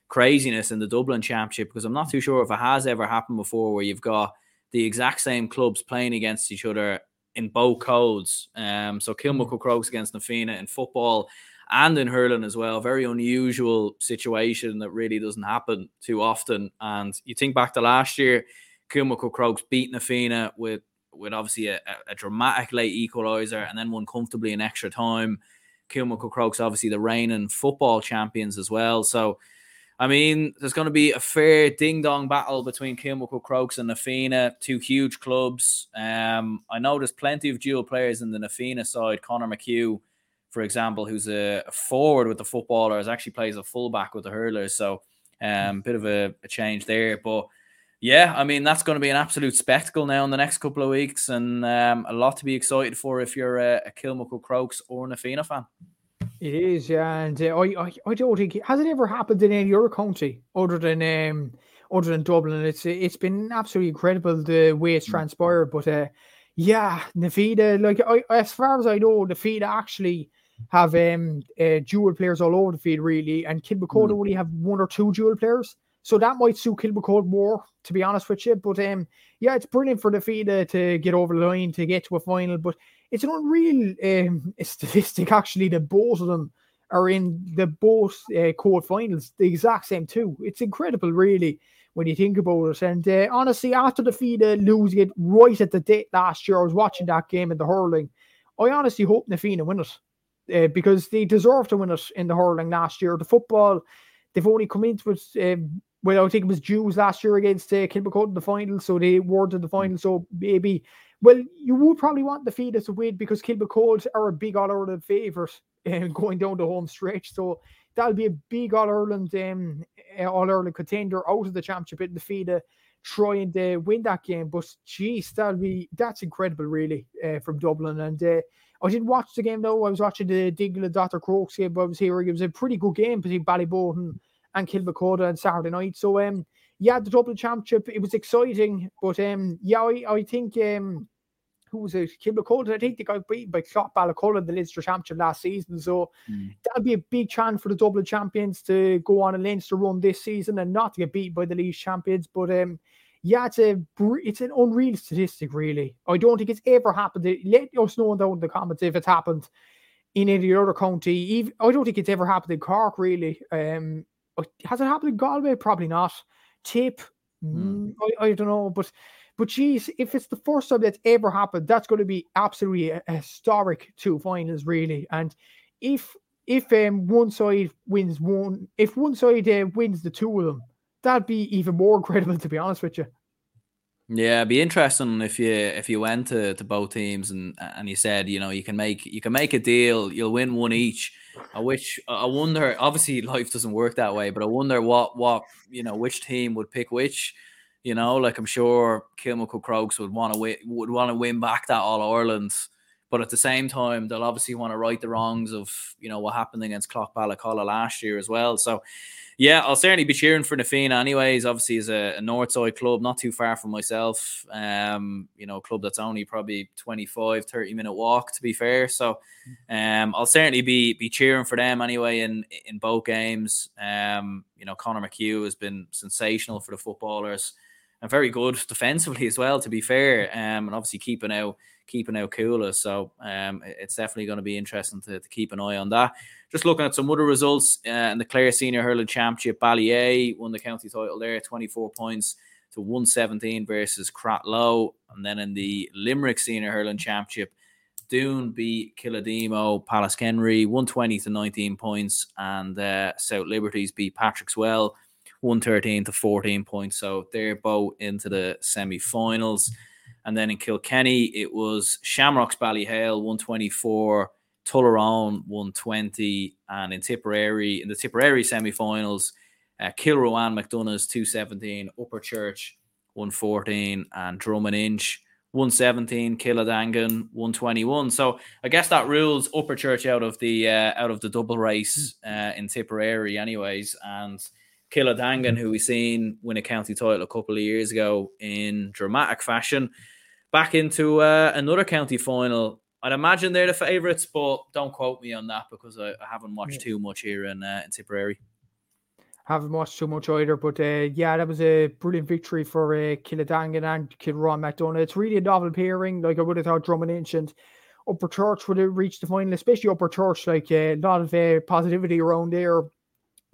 craziness in the Dublin Championship because I'm not too sure if it has ever happened before where you've got the exact same clubs playing against each other in both codes. Um, so Kilmacud Crokes against Na Fianna in football and in hurling as well. Very unusual situation that really doesn't happen too often. And you think back to last year, Kilmacud Crokes beat Na Fianna with with obviously a, a, dramatic late equaliser and then won comfortably in extra time. Kilmacud Crokes obviously the reigning football champions as well. So I mean, there's going to be a fair ding dong battle between Kilmacud Crokes and Na Fianna, two huge clubs. Um, I know there's plenty of dual players in the Na Fianna side. Conor McHugh, for example, who's a, forward with the footballers, actually plays a fullback with the hurlers. So, um, a bit of a, a change there. But yeah, I mean that's going to be an absolute spectacle now in the next couple of weeks, and um, a lot to be excited for if you're a, a Kilmacud Crokes or Na Fianna fan. It is, yeah, and uh, I, I, I don't think has it ever happened in any other county other than um other than Dublin. It's it's been absolutely incredible the way it's mm. transpired, but uh, yeah, Na Fianna, like I, as far as I know, Na Fianna actually have um uh, dual players all over the field really, and Kilmacud mm. only have one or two dual players. So that might suit Kilmacud more, to be honest with you. But um, yeah, it's brilliant for the Fianna to get over the line to get to a final. But it's an unreal um, statistic actually that both of them are in the both uh, finals, the exact same two. It's incredible, really, when you think about it. And uh, honestly, after the Fianna losing it right at the date last year, I was watching that game in the hurling. I honestly hope Na Fianna win it uh, because they deserve to win it in the hurling last year. The football, they've only come into it um, well, I think it was Jews last year against uh, Kilmacud in the final, so they were to the final. So maybe, well, you would probably want the Fianna to win because Kilmacud are a big All Ireland favourite uh, going down the home stretch. So that'll be a big All Ireland um, uh, All Ireland contender out of the championship in the Fianna trying to win that game. But geez, that'll be that's incredible, really, uh, from Dublin. And uh, I didn't watch the game though. I was watching the Dingle and Dr. Crokes game, but I was hearing it was a pretty good game between Ballyboden and Kilmacud on Saturday night. So um yeah, the Dublin Championship, it was exciting, but um yeah, I, I think um who was it? Kilmacud, I think they got beaten by Clough-Ballacolla in the Leinster Championship last season. So mm. that'll be a big chance for the Dublin champions to go on a Leinster run this season and not to get beat by the Laois champions. But um yeah, it's a it's an unreal statistic, really. I don't think it's ever happened. Let us know down in the comments if it's happened in any other county. Even I don't think it's ever happened in Cork, really. Um, has it happened in Galway? Probably not. Tip, mm. I, I, don't know, but but geez, if it's the first time that's ever happened, that's going to be absolutely a, a historic two finals, really. And if if um, one side wins one, if one side uh, wins the two of them, that'd be even more incredible, to be honest with you. Yeah, it'd be interesting if you if you went to, to both teams and and you said you know you can make you can make a deal, you'll win one each. I wish I wonder. Obviously, life doesn't work that way, but I wonder what what you know which team would pick which. You know, like I'm sure Kilmacud Crokes would want to win would want to win back that All Ireland, but at the same time they'll obviously want to right the wrongs of you know what happened against Clough-Ballacolla last year as well. So yeah, I'll certainly be cheering for Na Fianna anyways. Obviously, as a, a North Side club, not too far from myself. Um, you know, a club that's only probably 25, 30 minute walk to be fair. So um, I'll certainly be be cheering for them anyway in in both games. Um, you know, Conor McHugh has been sensational for the footballers and very good defensively as well, to be fair. Um, and obviously keeping out keeping out Cuala. So um, it's definitely going to be interesting to, to keep an eye on that. Just looking at some other results uh, in the Clare Senior Hurling Championship, Ballyea won the county title there, 24 points to 117 versus Cratloe. And then in the Limerick Senior Hurling Championship, Doon beat Killaloe Pallaskenry 120 to 19 points, and uh, South Liberties beat Patrickswell 113 to 14 points. So they're both into the semi finals. And then in Kilkenny, it was Shamrocks Ballyhale 124, Tullaroan 120, and in Tipperary, in the Tipperary semi-finals, uh, Kilruane MacDonaghs 217, Upperchurch 114, and Drummond Inch 117, Kiladangan 121. So I guess that rules Upperchurch out of the uh, out of the double race uh, in Tipperary, anyways, and. Kiladangan, who we seen win a county title a couple of years ago in dramatic fashion, back into uh, another county final. I'd imagine they're the favourites, but don't quote me on that because I, I haven't watched yeah. too much here in, uh, in Tipperary. Haven't watched too much either, but uh, yeah, that was a brilliant victory for uh, Kiladangan and Kilruane MacDonagh. It's really a novel pairing. Like I would have thought Drummond Inch and Upperchurch would have reached the final, especially Upperchurch. Like uh, a lot of uh, positivity around there,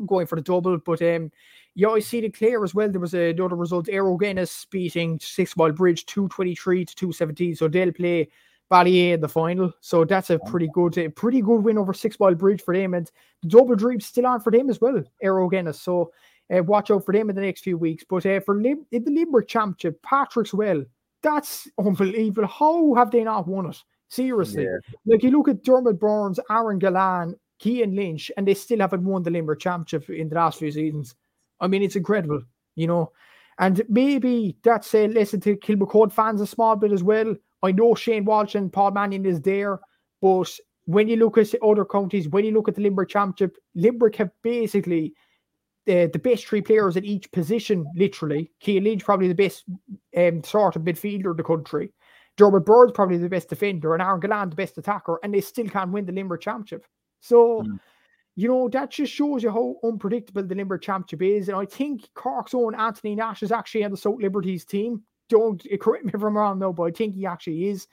going for the double. But um, you always see the clear as well. There was another result. Éire Óg Ennis beating Sixmilebridge 223 to 217. So they'll play Ballyea in the final. So that's a pretty good, a pretty good win over Sixmilebridge for them. And the double dream still on for them as well, Éire Óg Ennis. So uh, watch out for them in the next few weeks. But uh, for Lim- in the Limerick Championship, Patrickswell, that's unbelievable. How have they not won it? Seriously. Yeah. Like you look at Diarmaid Byrnes, Aaron Gillane, Cian Lynch, and they still haven't won the Limerick Championship in the last few seasons. I mean, it's incredible, you know. And maybe that's a lesson to Kilmacud fans a small bit as well. I know Shane Walsh and Paul Mannion is there, but when you look at other counties, when you look at the Limerick Championship, Limerick have basically the, the best three players at each position, literally. Cian Lynch, probably the best um, sort of midfielder in the country. Diarmaid Byrnes probably the best defender, and Aaron Gillane the best attacker, and they still can't win the Limerick Championship. So mm you know, that just shows you how unpredictable the Limerick Championship is. And I think Cork's own Anthony Nash is actually on the South Liberties team. Don't correct me if I'm wrong, though, but I think he actually is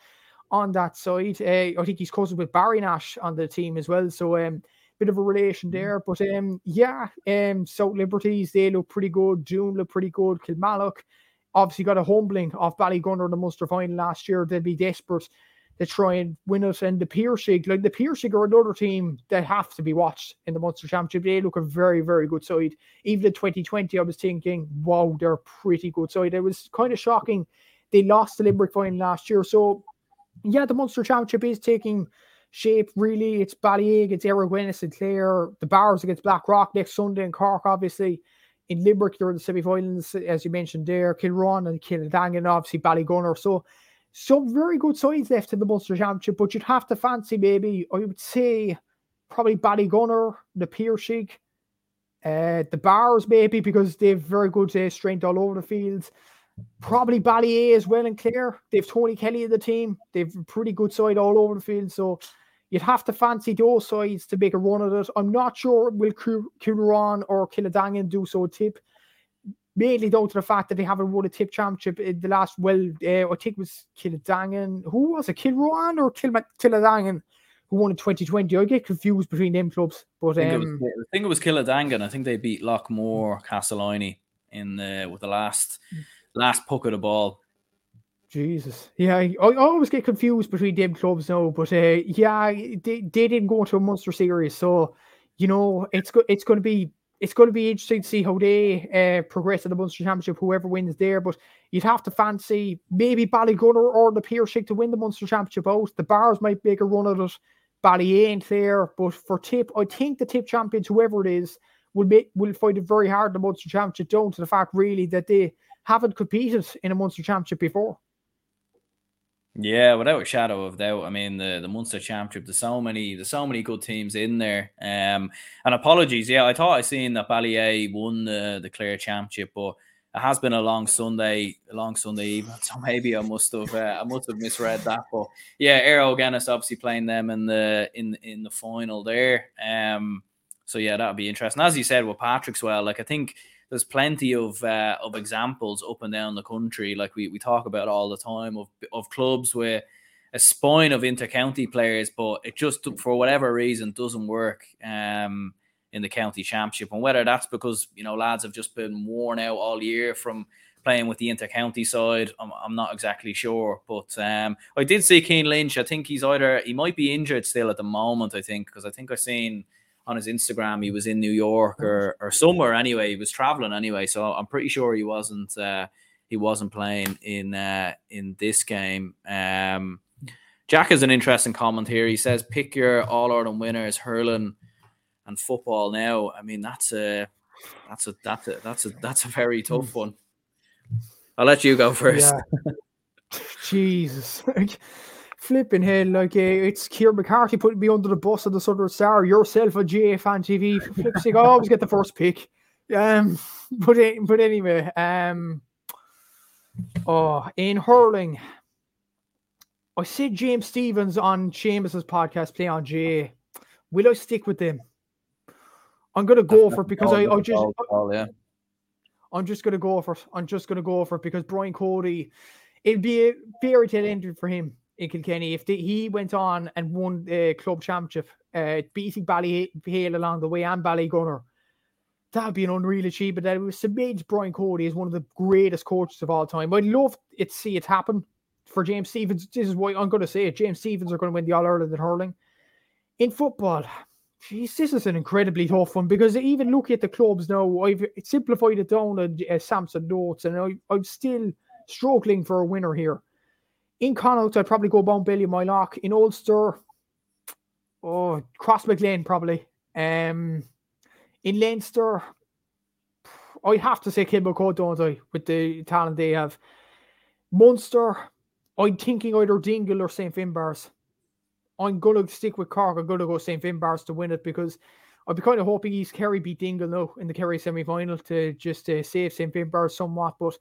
on that side. Uh, I think he's cousins with Barry Nash on the team as well. So, um, bit of a relation mm-hmm. there. But um, yeah, um, South Liberties, they look pretty good. Doon look pretty good. Kilmallock obviously got a humbling off Ballygunner in the Munster final last year. They'd be desperate to try and win it. And the Piarsaigh, like the Piarsaigh are another team that have to be watched in the Munster Championship. They look a very, very good side. Even in 2020, I was thinking, wow, they're pretty good side. It was kind of shocking. They lost the Limerick final last year. So, yeah, the Munster Championship is taking shape, really. It's Ballyea, it's and Clare, the Barrs against Blackrock next Sunday in Cork, obviously. In Limerick, they're in the semi finals, as you mentioned there. Kilruane and Kiladangan, obviously Ballygunner. So, some very good sides left in the Munster Championship, but you'd have to fancy maybe, I would say, probably Ballygunner, the Piarsaigh, uh, the Barrs maybe because they've very good uh, strength all over the field. Probably Ballyea as well and Clare. They've Tony Kelly in the team. They've a pretty good side all over the field. So you'd have to fancy those sides to make a run at it. I'm not sure will Kilruane or Kiladangan do so tip mainly down to the fact that they haven't won a tip championship in the last, well, uh, I think it was Kiladangan. Who was it? Kilruane or Kill- Kiladangan? Who won in 2020? I get confused between them clubs. But I think, um, it, was, I think it was Kiladangan. I think they beat Loughmore, Castleiney in the with the last last puck of the ball. Jesus, yeah, I, I always get confused between them clubs now, but uh, yeah, they, they didn't go to a Munster series, so you know it's go, it's going to be it's going to be interesting to see how they uh, progress in the Munster Championship, whoever wins there. But you'd have to fancy maybe Ballygunner or the Piarsaigh to win the Munster Championship out. The Barrs might make a run at it. Bally ain't there, but for Tip, I think the Tip champions, whoever it is, will make will find it very hard in the Munster Championship down to the fact really that they haven't competed in a Munster Championship before. Yeah, without a shadow of doubt. I mean, the the Munster Championship. There's so many, there's so many good teams in there. Um, and apologies. Yeah, I thought I seen that Ballyea won the the Clare Championship, but it has been a long Sunday, a long Sunday evening. So maybe I must have, uh, I must have misread that. But yeah, Éire Óg Ennis obviously playing them in the in in the final there. Um, so yeah, that'll be interesting. As you said with Patrickswell, like I think there's plenty of uh, of examples up and down the country, like we, we talk about all the time of of clubs where a spine of intercounty players, but it just for whatever reason doesn't work um, in the county championship, and whether that's because you know lads have just been worn out all year from playing with the intercounty side, I'm, I'm not exactly sure. But um, I did see Cian Lynch. I think he's either he might be injured still at the moment. I think because I think I've seen on his Instagram he was in New York or or somewhere anyway. He was traveling anyway, so I'm pretty sure he wasn't uh, he wasn't playing in uh, in this game. Um, Jack has an interesting comment here. He says, "Pick your All Ireland winners, hurling and football." Now, I mean that's a that's a that's a that's a that's a very tough one. I'll let you go first. Yeah. Jesus flipping hell, like uh, it's Kieran McCarthy putting me under the bus of the Southern Star, yourself a GA fan TV. Flipsing, I always get the first pick. Um, but but anyway, um, oh, in hurling, I see James Stephens on Seamus's podcast, play on GA. Will I stick with them? I'm gonna go for it because I, I just oh, yeah. I'm just gonna go for it. I'm just gonna go for it because Brian Cody, it'd be a fairy tale ending for him in Kilkenny. If he went on and won the club championship, uh, beating Ballyhale along the way and Ballygunner, that'd be an unreal achievement. That was submitted Brian Cody is one of the greatest coaches of all time. I'd love it to see it happen for James Stephens. This is why I'm going to say it. James Stephens are going to win the All Ireland in hurling. In football, geez, this is an incredibly tough one because even looking at the clubs now, I've simplified it down to uh, Samson notes, and I, I'm still struggling for a winner here. In Connacht, I'd probably go Mountbellew Moylough. In Ulster, oh, Crossmaglen probably. Um, in Leinster, I have to say Kilmacud, don't I, with the talent they have. Munster, I'm thinking either Dingle or St. Finbarrs. I'm going to stick with Cork. I'm going to go St. Finbarrs to win it because I'd be kind of hoping East Kerry beat Dingle now in the Kerry semi final to just uh, save St. Finbarrs somewhat. But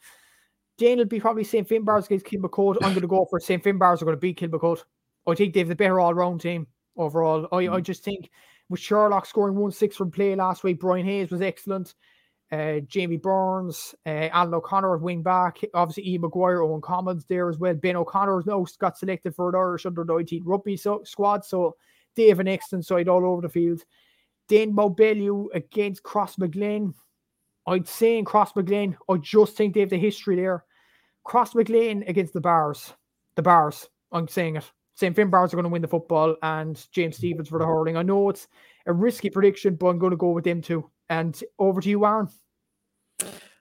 Jane will be probably St. Finbarrs against Kilmacud. I'm going to go for St. Finbarrs are going to beat Kilmacud. I think they have the better all round team overall. I, mm. I just think with Sherlock scoring 1 6 from play last week, Brian Hayes was excellent. Uh, Jamie Burns, uh, Alan O'Connor at wing back. Obviously, Ian Maguire, Owen Commons there as well. Ben O'Connor now got selected for an Irish under 19 rugby so, squad. So they have an excellent side all over the field. Dane Mountbellew against Crossmaglen. I'd say in Crossmaglen, I just think they have the history there. Crossmaglen against the Barrs. The Barrs. I'm saying it. St. Barrs are going to win the football and James Stephens for the hurling. I know it's a risky prediction, but I'm going to go with them too. And over to you, Aaron.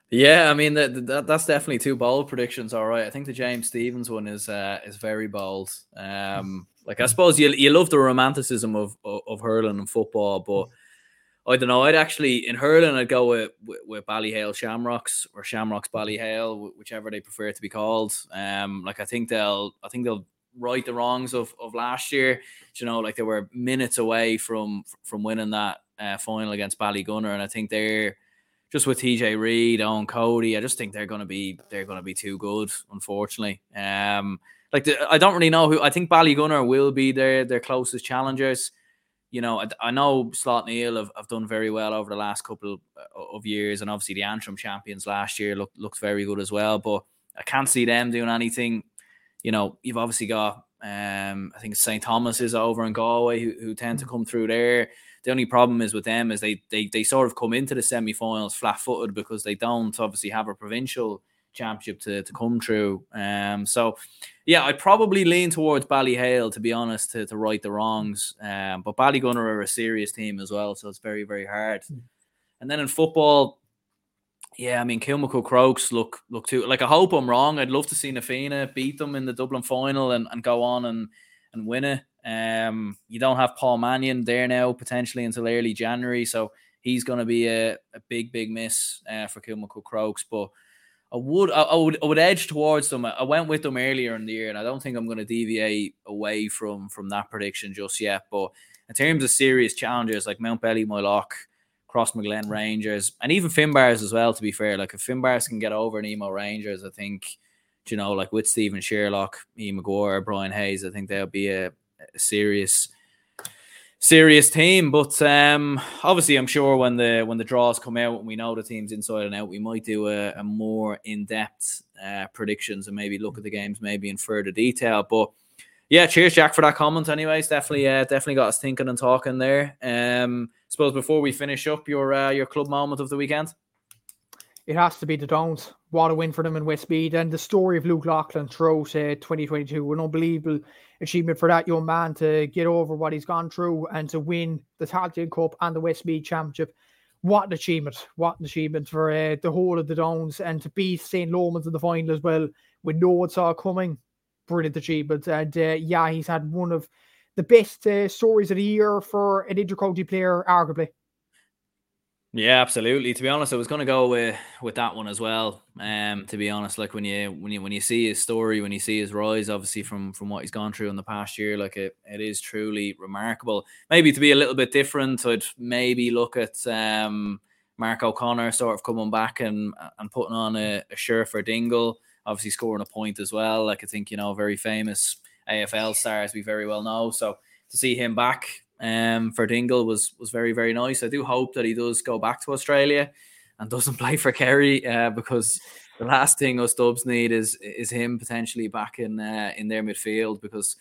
Yeah, I mean that, that that's definitely two bold predictions. All right, I think the James Stephens one is uh, is very bold. Um, like I suppose you you love the romanticism of of, of hurling and football, but I don't know. I'd actually in hurling, I'd go with, with, with Ballyhale Shamrocks or Shamrocks Ballyhale, whichever they prefer to be called. Um, like I think they'll, I think they'll right the wrongs of, of last year. You know, like they were minutes away from from winning that uh, final against Ballygunner, and I think they're just with TJ Reid, on Cody. I just think they're going to be they're going to be too good, unfortunately. Um, like the, I don't really know who. I think Ballygunner will be their their closest challengers you know, I, I know Slaughtneil have, have done very well over the last couple uh, of years, and obviously the Antrim champions last year looked looked very good as well. But I can't see them doing anything. You know, you've obviously got um, I think St Thomas is over in Galway who, who tend to mm. come through there. The only problem is with them is they they they sort of come into the semi-finals flat-footed because they don't obviously have a provincial championship to, to come true. Um, so yeah, I'd probably lean towards Ballyhale to be honest to, to right the wrongs. Um, but Ballygunner are a serious team as well, so it's very very hard. Hmm. And then in football, yeah, I mean Kilmacud Crokes look look too like I hope I'm wrong. I'd love to see Na Fianna beat them in the Dublin final and, and go on and and win it. Um, you don't have Paul Mannion there now potentially until early January, so he's going to be a, a big big miss uh, for Kilmacud Crokes. But I would I, I, would I would edge towards them. I went with them earlier in the year, and I don't think I'm going to deviate away from from that prediction just yet. But in terms of serious challenges like Mountbellew, Moylough Crossmaglen Rangers, and even Finbarr's as well. To be fair, like if Finbarr's can get over Nemo Rangers, I think you know, like with Stephen Sherlock, E. McGuire, Brian Hayes, I think they'll be a, a serious serious team. But um, obviously, I'm sure when the when the draws come out and we know the teams inside and out, we might do a, a more in depth uh, predictions and maybe look at the games maybe in further detail. But yeah, cheers, Jack, for that comment. Anyways, definitely, uh, definitely got us thinking and talking there. Um, suppose before we finish up, your uh, your club moment of the weekend. It has to be the Downs. What a win for them in Westmeath. And the story of Luke Loughlin throughout uh, 2022. An unbelievable achievement for that young man to get over what he's gone through and to win the Tailteann Cup and the Westmeath Championship. What an achievement. What an achievement for uh, the whole of the Downs and to beat St. Lomans in the final as well with no one saw coming brilliant achievement. And uh, yeah, he's had one of the best uh, stories of the year for an intercounty player, arguably. Yeah, absolutely. To be honest, I was going to go with with that one as well. Um, to be honest, like when you when you when you see his story, when you see his rise, obviously from from what he's gone through in the past year, like it it is truly remarkable. Maybe to be a little bit different, I'd maybe look at um Mark O'Connor sort of coming back and and putting on a, a shirt for Dingle obviously scoring a point as well. Like I think you know, very famous AFL star as we very well know. So to see him back um, for Dingle was was very very nice. I do hope that he does go back to Australia and doesn't play for Kerry uh, because the last thing us Dubs need is is him potentially back in uh, in their midfield because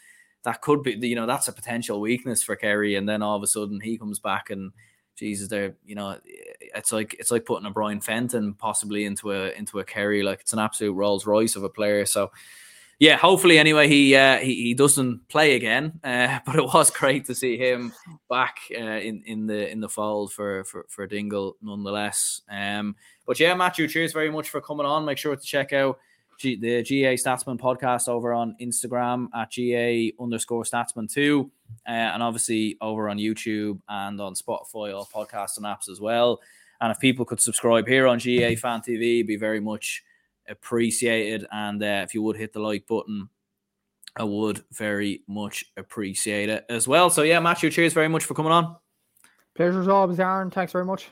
that could be you know that's a potential weakness for Kerry and then all of a sudden he comes back and Jesus, they're you know, it's like it's like putting a Brian Fenton possibly into a into a Kerry. Like it's an absolute Rolls Royce of a player. So yeah, hopefully anyway he uh, he, he doesn't play again. Uh, but it was great to see him back uh, in in the in the fold for for for Dingle nonetheless. Um, but yeah, Matthew, cheers very much for coming on. Make sure to check out G- the GAA Statsman podcast over on Instagram at GAA underscore Statsman two, uh, and obviously over on YouTube and on Spotify, all podcasts and apps as well. And if people could subscribe here on GAA Fan TV, be very much appreciated. And uh, if you would hit the like button, I would very much appreciate it as well. So yeah, Matthew, cheers very much for coming on. Pleasure as always, Aaron. Thanks very much.